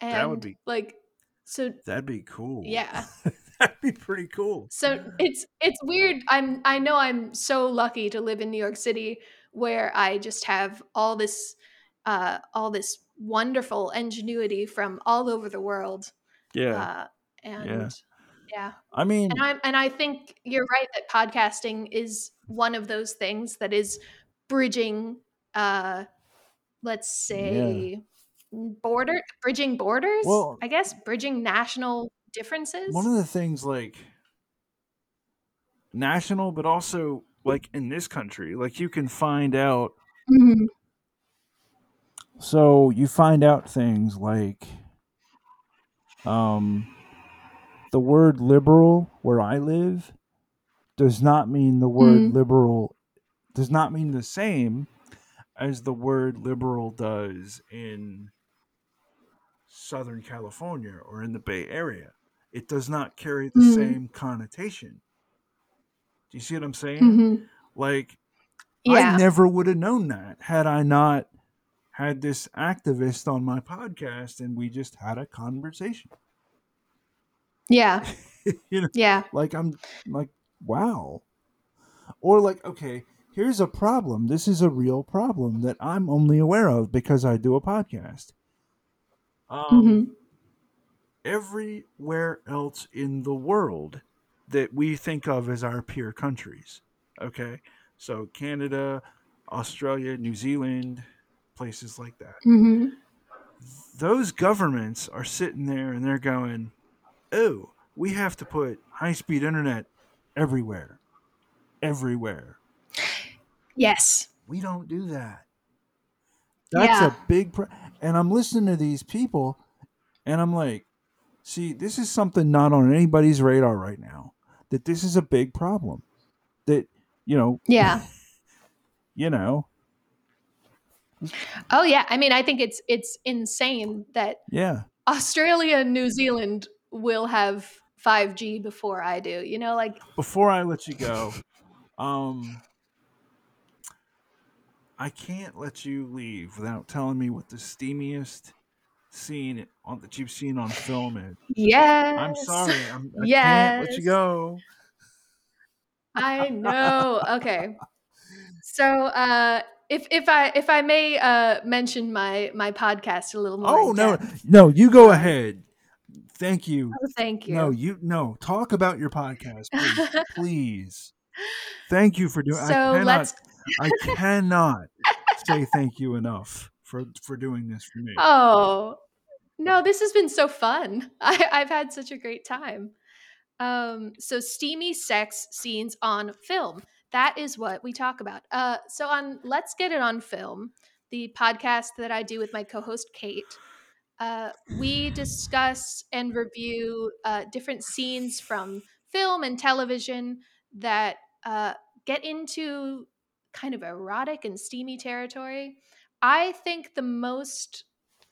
And That would be- like, so that'd be cool. yeah. that'd be pretty cool. So it's it's weird. I'm I know I'm so lucky to live in New York City where I just have all this uh all this wonderful ingenuity from all over the world. Yeah, Uh and yeah. I mean, And I and I think you're right that podcasting is one of those things that is bridging uh let's say border bridging borders, Well- I guess bridging national differences. one of the things like national, but also like in this country, like you can find out. Mhm. So you find out things like, um, the word liberal where I live does not mean the word Mhm. liberal does not mean the same as the word liberal does in Southern California or in the Bay Area. It does not carry the Mhm. same connotation. Do you see what I'm saying? Mhm. Like Yeah. I never would have known that had I not had this activist on my podcast and we just had a conversation. Yeah. you know, Yeah. like I'm like, wow. Or like, okay, here's a problem. This is a real problem that I'm only aware of because I do a podcast. Um, Mhm. Everywhere else in the world that we think of as our peer countries. Okay. So Canada, Australia, New Zealand, places like that. Mhm. Those governments are sitting there and they're going, oh, we have to put high speed internet everywhere. Everywhere. Yes. We don't do that. That's Yeah. a big pro- and I'm listening to these people and I'm like, see, this is something not on anybody's radar right now. That this is a big problem. That you know, Yeah. you know, Oh yeah. I mean, I think it's it's insane that yeah. Australia and New Zealand will have 5G before I do. You know, like Before I let you go, um I can't let you leave without telling me what the steamiest scene on that you've seen on film it. yes. I'm sorry. I'm, I can't let you go. I know. Okay. So uh if if I if I may uh, mention my my podcast a little more. Oh no, no, you go ahead. Thank you. Oh, thank you. No, you no. Talk about your podcast, please. please. Thank you for doing. so I cannot, let's. I cannot say thank you enough for for doing this for me. Oh no, this has been so fun. I, I've had such a great time. Um, so steamy sex scenes on film. That is what we talk about. Uh, so on Let's Get It on Film, the podcast that I do with my co-host Kate, uh, we discuss and review uh, different scenes from film and television that uh, get into kind of erotic and steamy territory. I think the most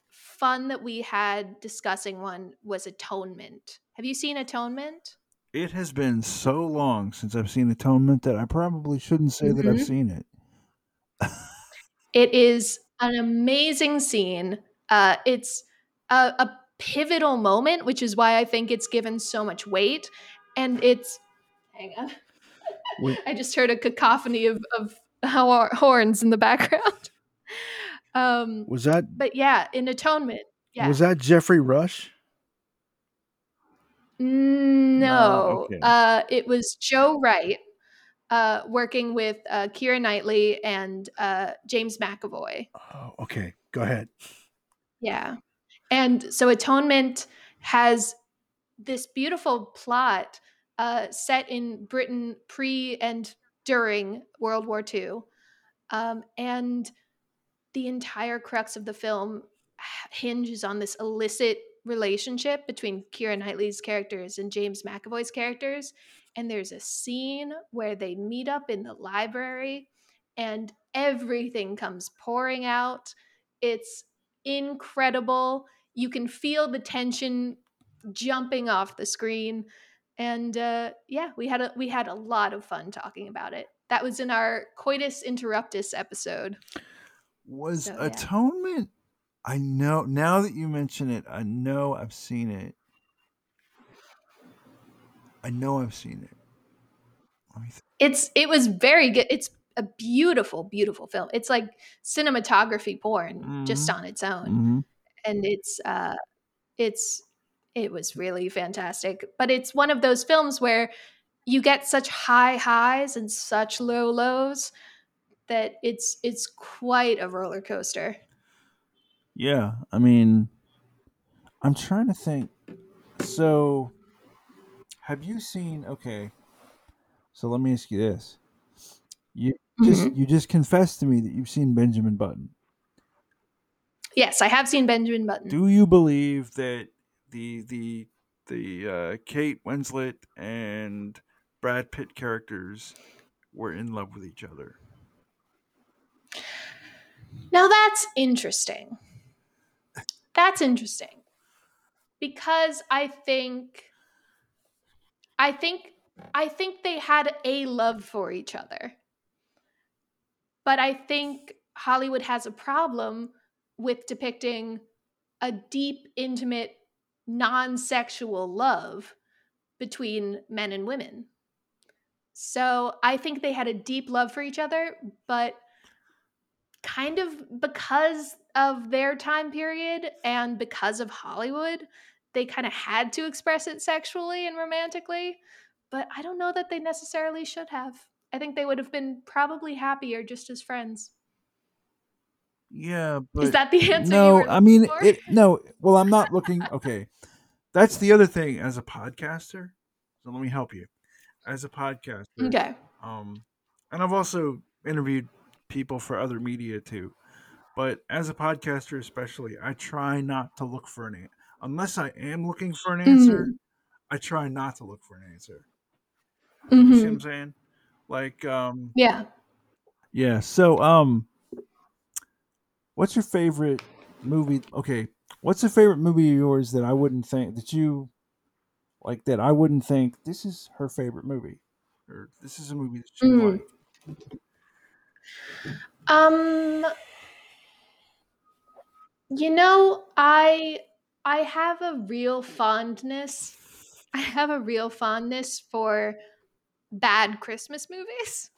fun that we had discussing one was Atonement. Have you seen Atonement? It has been so long since I've seen Atonement that I probably shouldn't say that I've Mhm. seen it. It is an amazing scene. Uh, it's a, a pivotal moment, which is why I think it's given so much weight. And it's, hang on, I just heard a cacophony of, of horns in the background. Um, Was that but yeah, in Atonement, yeah. was that Geoffrey Rush? No, okay. uh, it was Joe Wright uh, working with uh, Keira Knightley and uh, James McAvoy. Oh, okay. Go ahead. Yeah. And so Atonement has this beautiful plot uh, set in Britain pre and during World War II. Um, and the entire crux of the film hinges on this illicit relationship between Keira Knightley's characters and James McAvoy's characters. And there's a scene where they meet up in the library and everything comes pouring out. It's incredible. You can feel the tension jumping off the screen. And uh, yeah, we had a we had a lot of fun talking about it. That was in our coitus interruptus episode. Was So, yeah. Atonement? I know now that you mention it, I know I've seen it. I know I've seen it. Let. It's it was very good. It's a beautiful, beautiful film. It's like cinematography porn just Mhm. on its own. Mhm. and it's uh it's it was really fantastic but it's one of those films where you get such high highs and such low lows that it's it's quite a roller coaster Yeah, I mean, I'm trying to think. So, have you seen? Okay, so let me ask you this: you just you just confessed to me that you've seen Benjamin Button. yes i have seen benjamin button Do you believe that the the the uh, Kate Winslet and Brad Pitt characters were in love with each other? Now that's interesting. That's interesting. Because i think i think i think they had a love for each other. But i think hollywood has a problem with depicting a deep intimate non-sexual love between men and women. So i think they had a deep love for each other but kind of because of their time period and because of Hollywood, they kind of had to express it sexually and romantically. But I don't know that they necessarily should have. I think they would have been probably happier just as friends. Yeah, but Is that the answer? no, I mean it. No, well, I'm not looking. Okay, that's the other thing. As a podcaster, so let me help you. As a podcaster, Okay. um, and I've also interviewed people for other media too. But as a podcaster, especially, I try not to look for an answer. Unless I am looking for an answer, I try not to look for an answer. You see what. I'm saying? Like, um, Yeah. yeah. So, um, what's your favorite movie? Okay, what's a favorite movie of yours that I wouldn't think that you like that I wouldn't think this is her favorite movie, or this is a movie that she Mm. like. Um you know, I I have a real fondness. I have a real fondness for bad Christmas movies.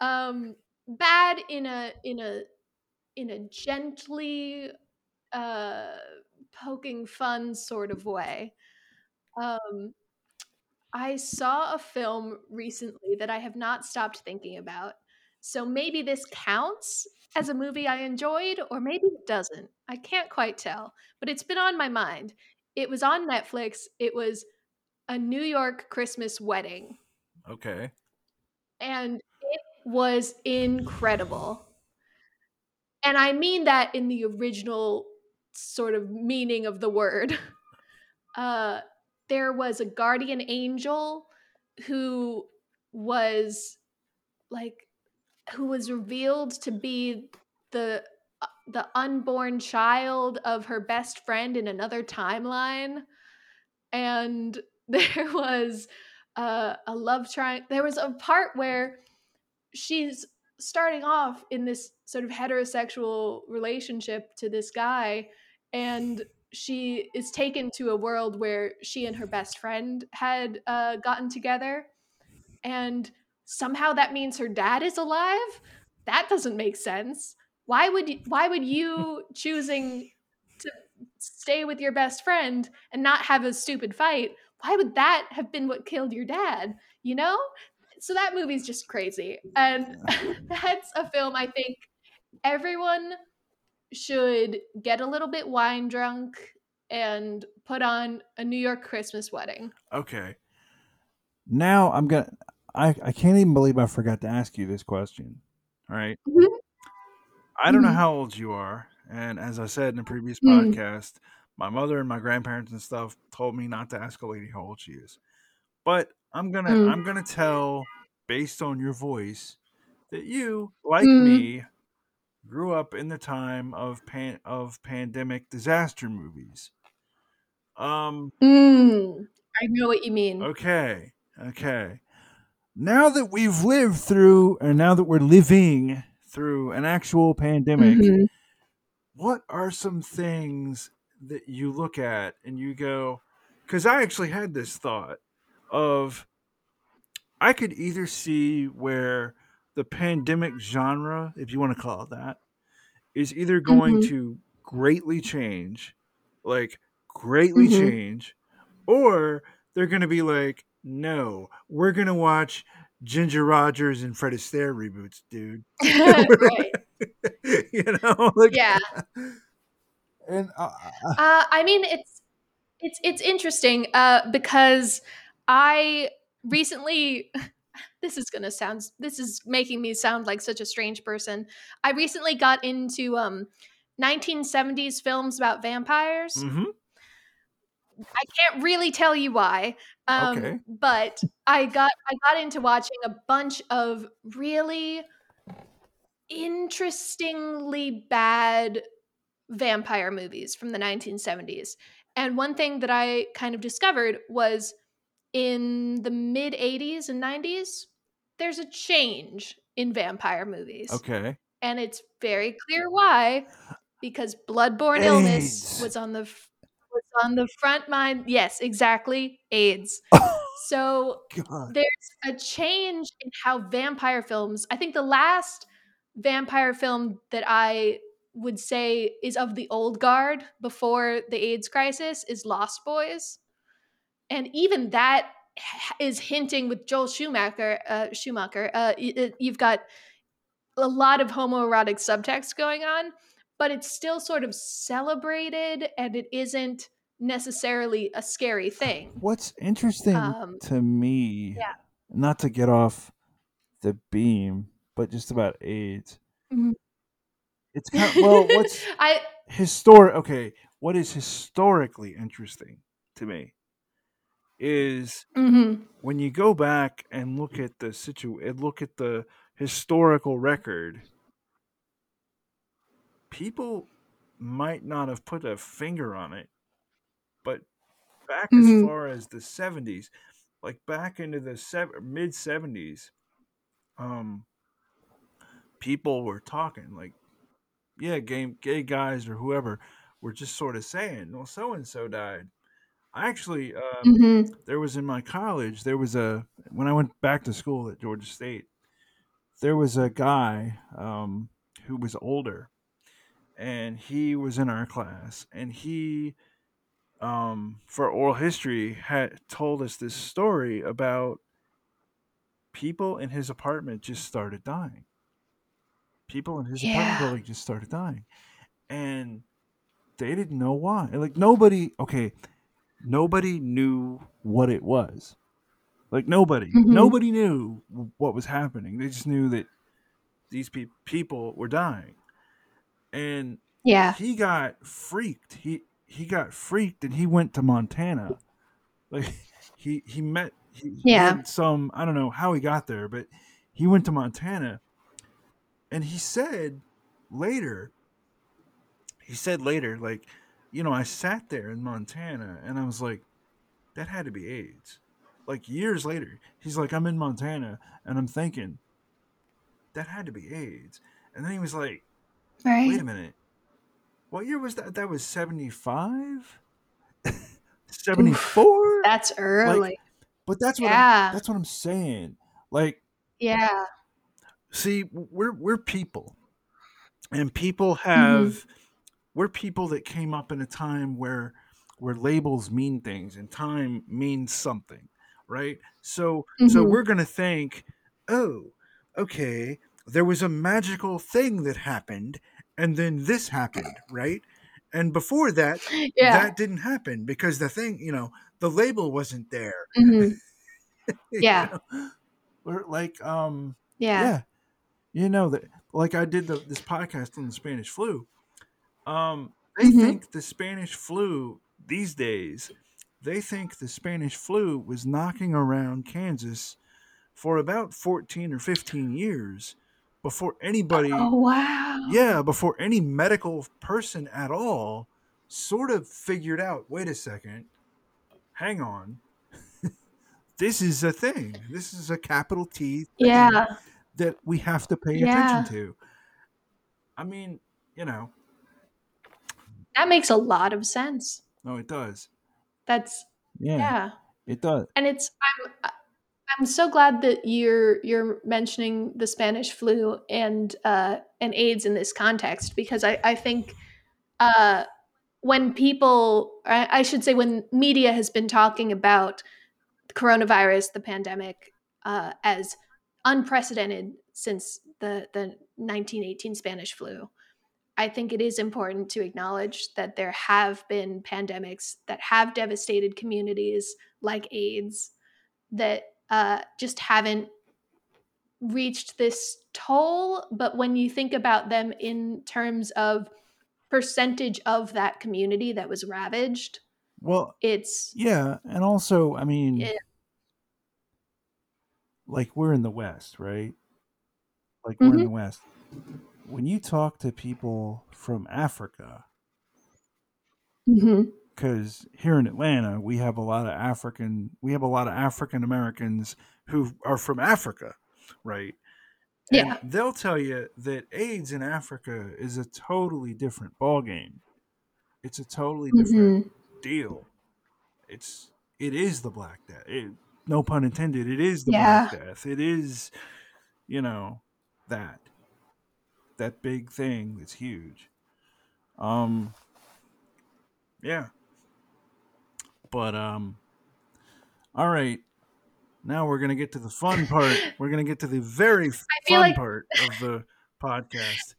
Um bad in a in a in a gently uh poking fun sort of way. Um I saw a film recently that I have not stopped thinking about. So maybe this counts as a movie I enjoyed, or maybe it doesn't. I can't quite tell, but it's been on my mind. It was on Netflix. It was a New York Christmas wedding, Okay. and it was incredible. And I mean that in the original sort of meaning of the word. Uh, there was a guardian angel who was like who was revealed to be the uh, the unborn child of her best friend in another timeline. And there was uh, a love triangle there was a part where she's starting off in this sort of heterosexual relationship to this guy and she is taken to a world where she and her best friend had uh, gotten together. And somehow that means her dad is alive? That doesn't make sense. Why would you, why would you choosing to stay with your best friend and not have a stupid fight why would that have been what killed your dad you know? So that movie's just crazy. And that's a film i think everyone should get a little bit wine drunk and put on a new york christmas wedding. Okay. Now I'm gonna. I I can't even believe I forgot to ask you this question. All right. Mhm. I don't know Mhm. how old you are, and as I said in a previous Mm. podcast, my mother and my grandparents and stuff told me not to ask a lady how old she is. But I'm gonna Mm. I'm gonna tell based on your voice that you, like Mm. me, grew up in the time of pan of pandemic disaster movies. Um. Mm. i know what you mean Okay. Okay. Now that we've lived through, and now that we're living through an actual pandemic, Mhm. what are some things that you look at and you go, because I actually had this thought of I could either see where the pandemic genre, if you want to call it that, is either going Mhm. to greatly change, like greatly Mhm. change, or they're going to be like, no, we're going to watch Ginger Rogers and Fred Astaire reboots, dude. right you know, like yeah and uh, Uh, I mean, it's it's it's interesting uh, because I recently. This is gonna sound. This is making me sound like such a strange person. I recently got into um, 1970s films about vampires. mhm, I can't really tell you why, um, Okay. but I got I got into watching a bunch of really interestingly bad vampire movies from the 1970s. And one thing that I kind of discovered was in the mid 80s and 90s, there's a change in vampire movies. okay. And it's very clear why because bloodborne illness was on the on the front mind. Yes, exactly, AIDS. So God. there's a change in how vampire films i think the last vampire film that i would say is of the old guard before the aids crisis is lost boys and even that is hinting with joel schumacher uh, schumacher uh, you've got a lot of homoerotic subtext going on but it's still sort of celebrated and it isn't necessarily a scary thing What's interesting Um, to me, yeah. not to get off the beam, but just about AIDS. Mhm. It's kind well, what's I historic? Okay, what is historically interesting to me is mhm. when you go back and look at the situ and look at the historical record, people might not have put a finger on it, but back Mhm. as far as the seventies, like back into the sev- mid seventies, um, people were talking like, yeah, gay gay guys or whoever were just sort of saying, well, so and so died. I actually, um, Mhm. there was in my college there was a when i went back to school at georgia state there was a guy um, who was older, and he was in our class, and he, um, for oral history, had told us this story about people in his apartment just started dying. People in his apartment building just started dying, and they didn't know why. Like nobody, okay, nobody knew what it was. Like nobody, Mhm. nobody knew what was happening. They just knew that these pe- people were dying, and Yeah. he got freaked. He he got freaked, and he went to Montana. Like he he met he, Yeah. some I don't know how he got there, but he went to Montana, and he said later. He said later, like, you know, I sat there in Montana, and I was like, that had to be AIDS. Like years later, he's like, I'm in Montana, and I'm thinking, that had to be AIDS. And then he was like, Right. wait a minute. What year was that? That was 75? 74? That's early. But that's what I'm, that's what I'm saying. Like, yeah. see, we're we're people. And people have we're people that came up in a time where where labels mean things and time means something, right? So so Mhm. we're going to think, "Oh, okay, there was a magical thing that happened and then this happened, right?" And before that, Yeah. that didn't happen because the thing, you know, the label wasn't there. Mhm. Yeah. know? We're like um Yeah. yeah. You know that like I did the, this podcast on the Spanish flu. Um they Mhm. think the Spanish flu these days they think the Spanish flu was knocking around Kansas for about 14 or 15 years before oh, anybody Oh wow. yeah, before any medical person at all sort of figured out, wait a second. Hang on. this is a thing. This is a capital T thing Yeah. that we have to pay Yeah. attention to. I mean, you know, That makes a lot of sense. no, it does. That's Yeah, yeah. it does. And it's I'm I'm so glad that you're you're mentioning the Spanish flu and uh and AIDS in this context because I I think uh when people I I should say when media has been talking about coronavirus, the pandemic, uh, as unprecedented since the the 1918 Spanish flu. I think it is important to acknowledge that there have been pandemics that have devastated communities like AIDS that uh, just haven't reached this toll. But when you think about them in terms of percentage of that community that was ravaged, Well, it's yeah, and also, I mean, Yeah. like we're in the West, right? Like we're in Mhm. the West. When you talk to people from Africa, Mhm. Because here in Atlanta we have a lot of African we have a lot of African Americans who are from Africa, right? And Yeah. they'll tell you that AIDS in Africa is a totally different ballgame. It's a totally different Mhm. deal. It's it is the Black Death. It, no pun intended. It is the Yeah. Black Death. It is, you know, that that big thing that's huge. Um. Yeah. But um. All right. Now we're gonna get to the fun part. We're gonna get to the very fun like- part of the podcast.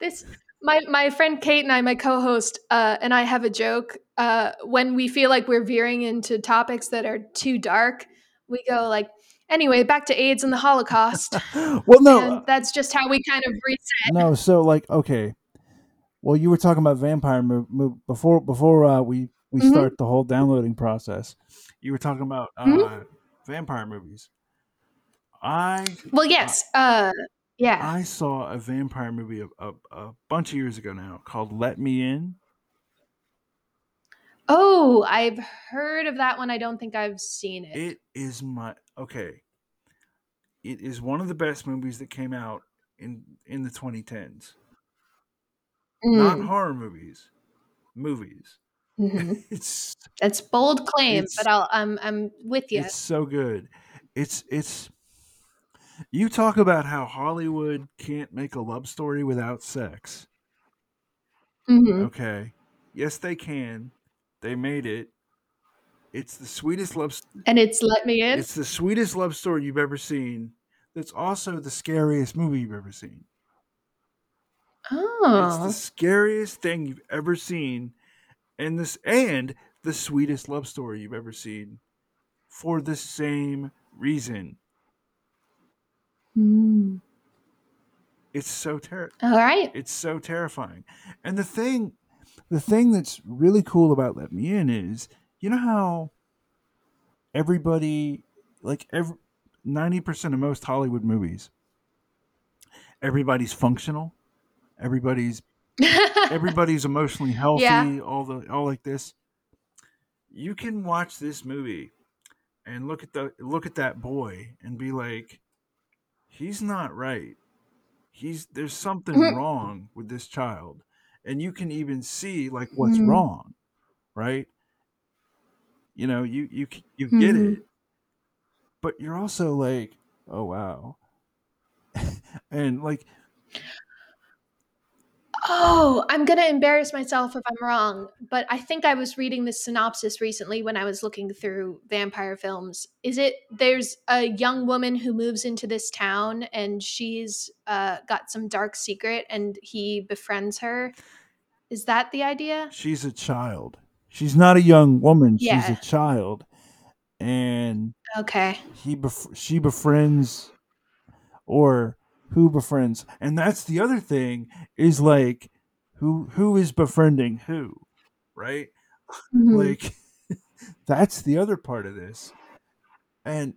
This my my friend Kate and I, my co-host, uh, and I have a joke. Uh, when we feel like we're veering into topics that are too dark, we go like, anyway, back to AIDS and the Holocaust. well, no, and that's just how we kind of reset. no. So like, okay. Well, you were talking about vampire mov mov before before uh, we we Mhm. start the whole downloading process. You were talking about uh, Mhm. vampire movies. I Well, yes, uh, yeah. I saw a vampire movie a, a, a bunch of years ago now called Let Me In. Oh, I've heard of that one. I don't think I've seen it. It is my okay. It is one of the best movies that came out in in the 2010s. Not Mm, horror movies, movies. Mhm. It's That's bold claim, but I'll I'm I'm with you. it's so good. It's it's You talk about how Hollywood can't make a love story without sex. Mhm. Okay. Yes, they can. They made it. It's the sweetest love. s- And it's let me in. It's the sweetest love story you've ever seen. That's also the scariest movie you've ever seen. Oh. It's Oh. the scariest thing you've ever seen, and this and the sweetest love story you've ever seen, for the same reason. Mm. It's so ter- All right. It's so terrifying. And the thing, the thing that's really cool about Let Me In is, you know how everybody, like every ninety percent of most Hollywood movies, everybody's functional, everybody's everybody's emotionally healthy, Yeah. all the all like this. You can watch this movie and look at the look at that boy and be like, he's not right. He's there's something Mhm. wrong with this child, and you can even see like what's Mhm. wrong, right? You know, you you you get Mhm. it, but you're also like, oh wow, and like Oh, I'm going to embarrass myself if I'm wrong, but I think I was reading this synopsis recently when I was looking through vampire films. Is it there's a young woman who moves into this town and she's uh, got some dark secret and he befriends her? Is that the idea? she's a child. She's not a young woman. yeah. She's a child, and Okay. he bef- she befriends or who befriends and that's the other thing is like who who is befriending who right? Mhm. like that's the other part of this. And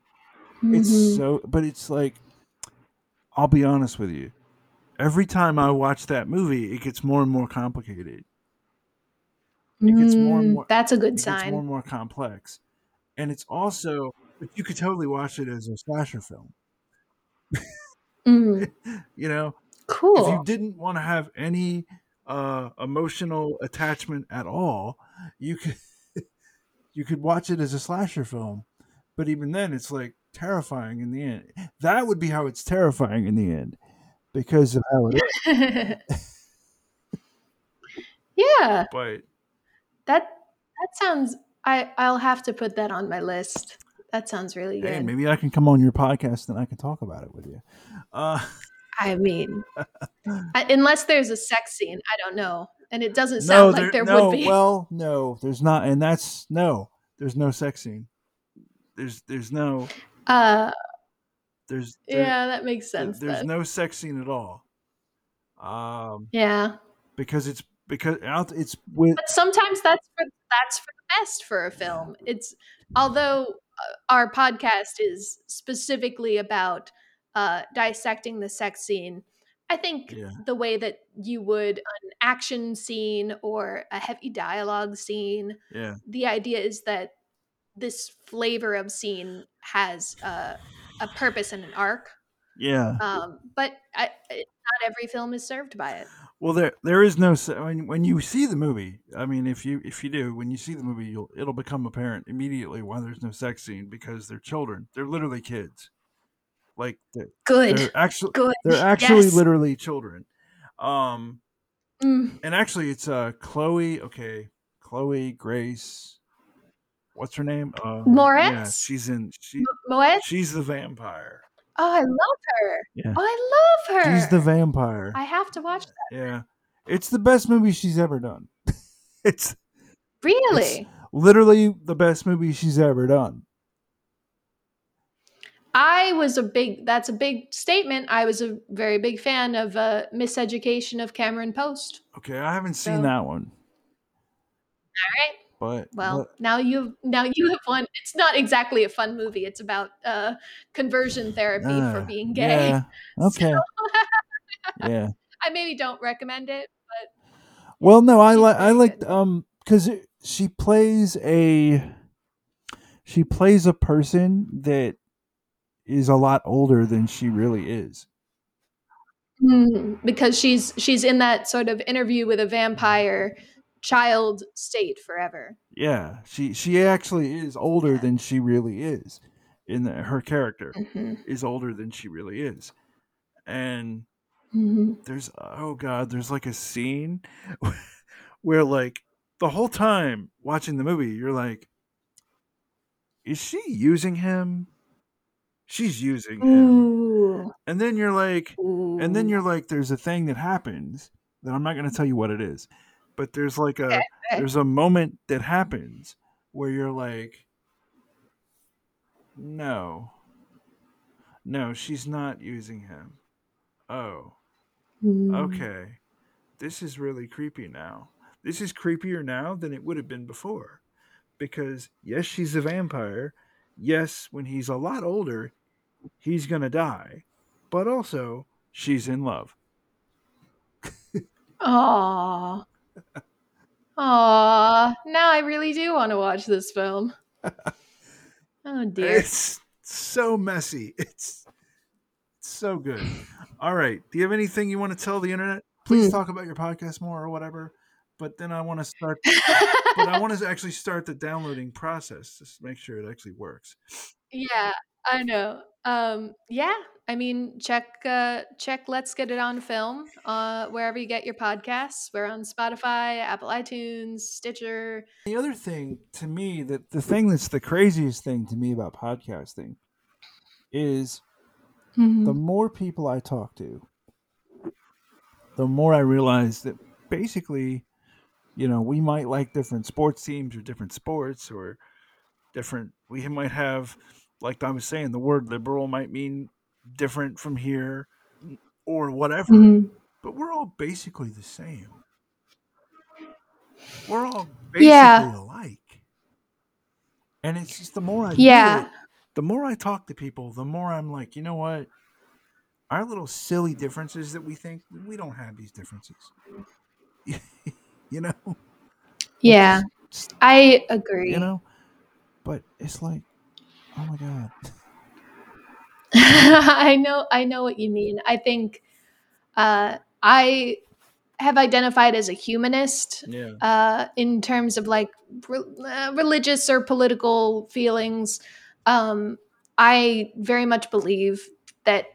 it's Mhm. so but it's like i'll be honest with you. Every time i watch that movie it gets more and more complicated. It gets more and Mm, more That's a it good gets more and more complex. And it's also but you could totally watch it as a slasher film Mm, you know cool. if you didn't want to have any uh, emotional attachment at all, you could you could watch it as a slasher film. But even then, it's like terrifying in the end. That would be how it's terrifying in the end because of how it is. yeah, But that that sounds. I I'll have to put that on my list. That sounds really good. hey, maybe I can come on your podcast and I can talk about it with you. Uh, I mean, unless there's a sex scene, I don't know, and it doesn't no, sound like there no. would be. Well, no, there's not, and that's no. There's no sex scene. There's there's no uh, there's there- yeah, that makes there- sense. there's no sex scene at all. Um, yeah, because it's because it's with but sometimes that's for that's for the best for a film. It's although our podcast is specifically about uh, dissecting the sex scene. I think Yeah. the way that you would an action scene or a heavy dialogue scene yeah the idea is that this flavor of scene has uh, a purpose and an arc yeah. um, but I- not every film is served by it Well, there there is no. I mean, when you see the movie, I mean, if you if you do, when you see the movie, you'll it'll become apparent immediately why there's no sex scene because they're children. They're literally kids. Like they're, good they're actually good they're actually Yes. literally children. Um, Mm, and actually, it's uh Chloe. Okay, Chloe Grace. What's her name? Uh, Yeah, she's in. She M- Moet? she's the vampire. Oh i love her Yeah. oh i love her She's the vampire. i have to watch that Yeah. It's the best movie she's ever done. it's really literally the best movie she's ever done. i was a big that's a big statement i was a very big fan of uh, miseducation of cameron post Okay, I haven't seen So- that one. right. But Well, but- now you've now you have one. It's not exactly a fun movie. It's about uh, conversion therapy for uh, being gay. Yeah. Okay. yeah. I maybe don't recommend it. But well, no, I like I like um cuz she plays a she plays a person that is a lot older than she really is. Mm, because she's she's in that sort of interview with a vampire child state forever. Yeah, she she actually is older than she really is. in the, her character hmm is older than she really is. And hmm there's oh god, there's like a scene where like the whole time watching the movie, you're like, is she using him? She's using him. Ooh. And then you're like and then you're like there's a thing that happens that I'm not going to tell you what it is. But there's like a there's a moment that happens where you're like no. No, she's not using him. Oh. Mm. Okay. This is really creepy now. This is creepier now than it would have been before. Because yes, she's a vampire. Yes, when he's a lot older, he's going to die. But also, she's in love. Aw. Aw. Now I really do want to watch this film. Oh dear. It's so messy. It's so good. All right. Do you have anything you want to tell the internet? Please Hmm. talk about your podcast more or whatever. But then I want to start but I want to actually start the downloading process just make sure it actually works. yeah, I know. Um, yeah, I mean, check uh, check Let's Get It on Film uh, wherever you get your podcasts. We're on Spotify, Apple iTunes, Stitcher. The other thing to me that the thing that's the craziest thing to me about podcasting is the more people I talk to, the more I realize that basically, you know, we might like different sports teams or different sports or different. We might have, like I was saying, the word liberal might mean different from here or whatever, Mhm. but we're all basically the same. We're all basically Yeah. alike. And it's just the more I Yeah. it, the more I talk to people, the more I'm like, you know what? Our little silly differences that we think we don't have these differences. you know? Yeah, Just- I agree. you know? But it's like, oh my god. I know I know what you mean. I think uh, I have identified as a humanist Yeah. uh, in terms of like re- uh, religious or political feelings. Um, I very much believe that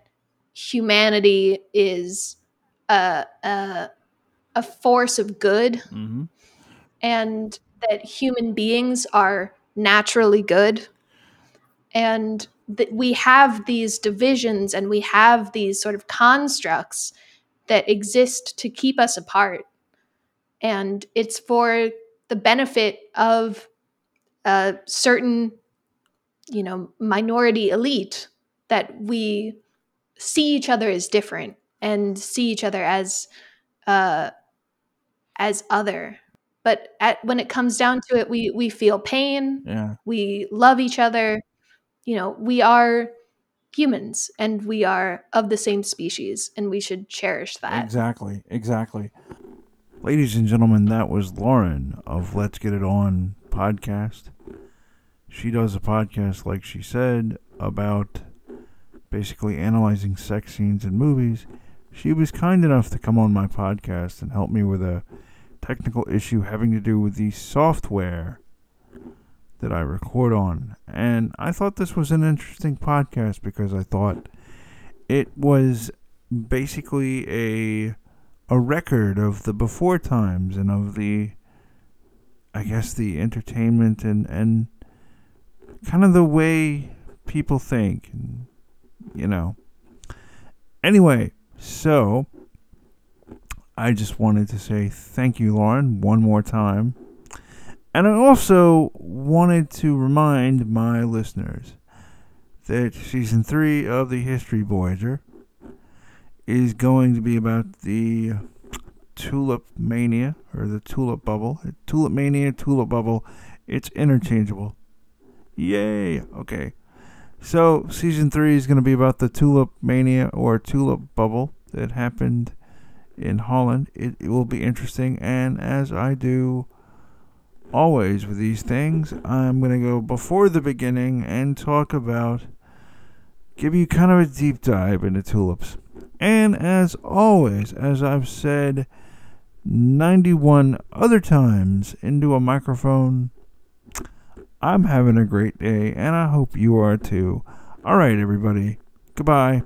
humanity is a, a, a force of good Mm-hmm. and that human beings are naturally good and that we have these divisions and we have these sort of constructs that exist to keep us apart. And it's for the benefit of a certain you know minority elite that we see each other as different and see each other as uh as other. But at, when it comes down to it we we feel pain. Yeah. we love each other you know we are humans and we are of the same species and we should cherish that Exactly. Exactly. Ladies and gentlemen, that was Lauren of Let's Get It On podcast. She does a podcast, like she said, about basically analyzing sex scenes in movies. She was kind enough to come on my podcast and help me with a technical issue having to do with the software that I record on. And I thought this was an interesting podcast because I thought it was basically a a record of the before times and of the I guess the entertainment and and kind of the way people think and you know anyway so I just wanted to say thank you Lauren one more time and I also wanted to remind my listeners that season 3 of the History Voyager is going to be about the tulip mania or the tulip bubble. Tulip mania, tulip bubble, it's interchangeable. Yay! Okay. So, season 3 is going to be about the tulip mania or tulip bubble that happened in Holland. It, it will be interesting, and as I do always with these things, I'm going to go before the beginning and talk about, give you kind of a deep dive into tulips. And as always, as I've said 91 other times into a microphone, I'm having a great day, and I hope you are too. All right, everybody. Goodbye.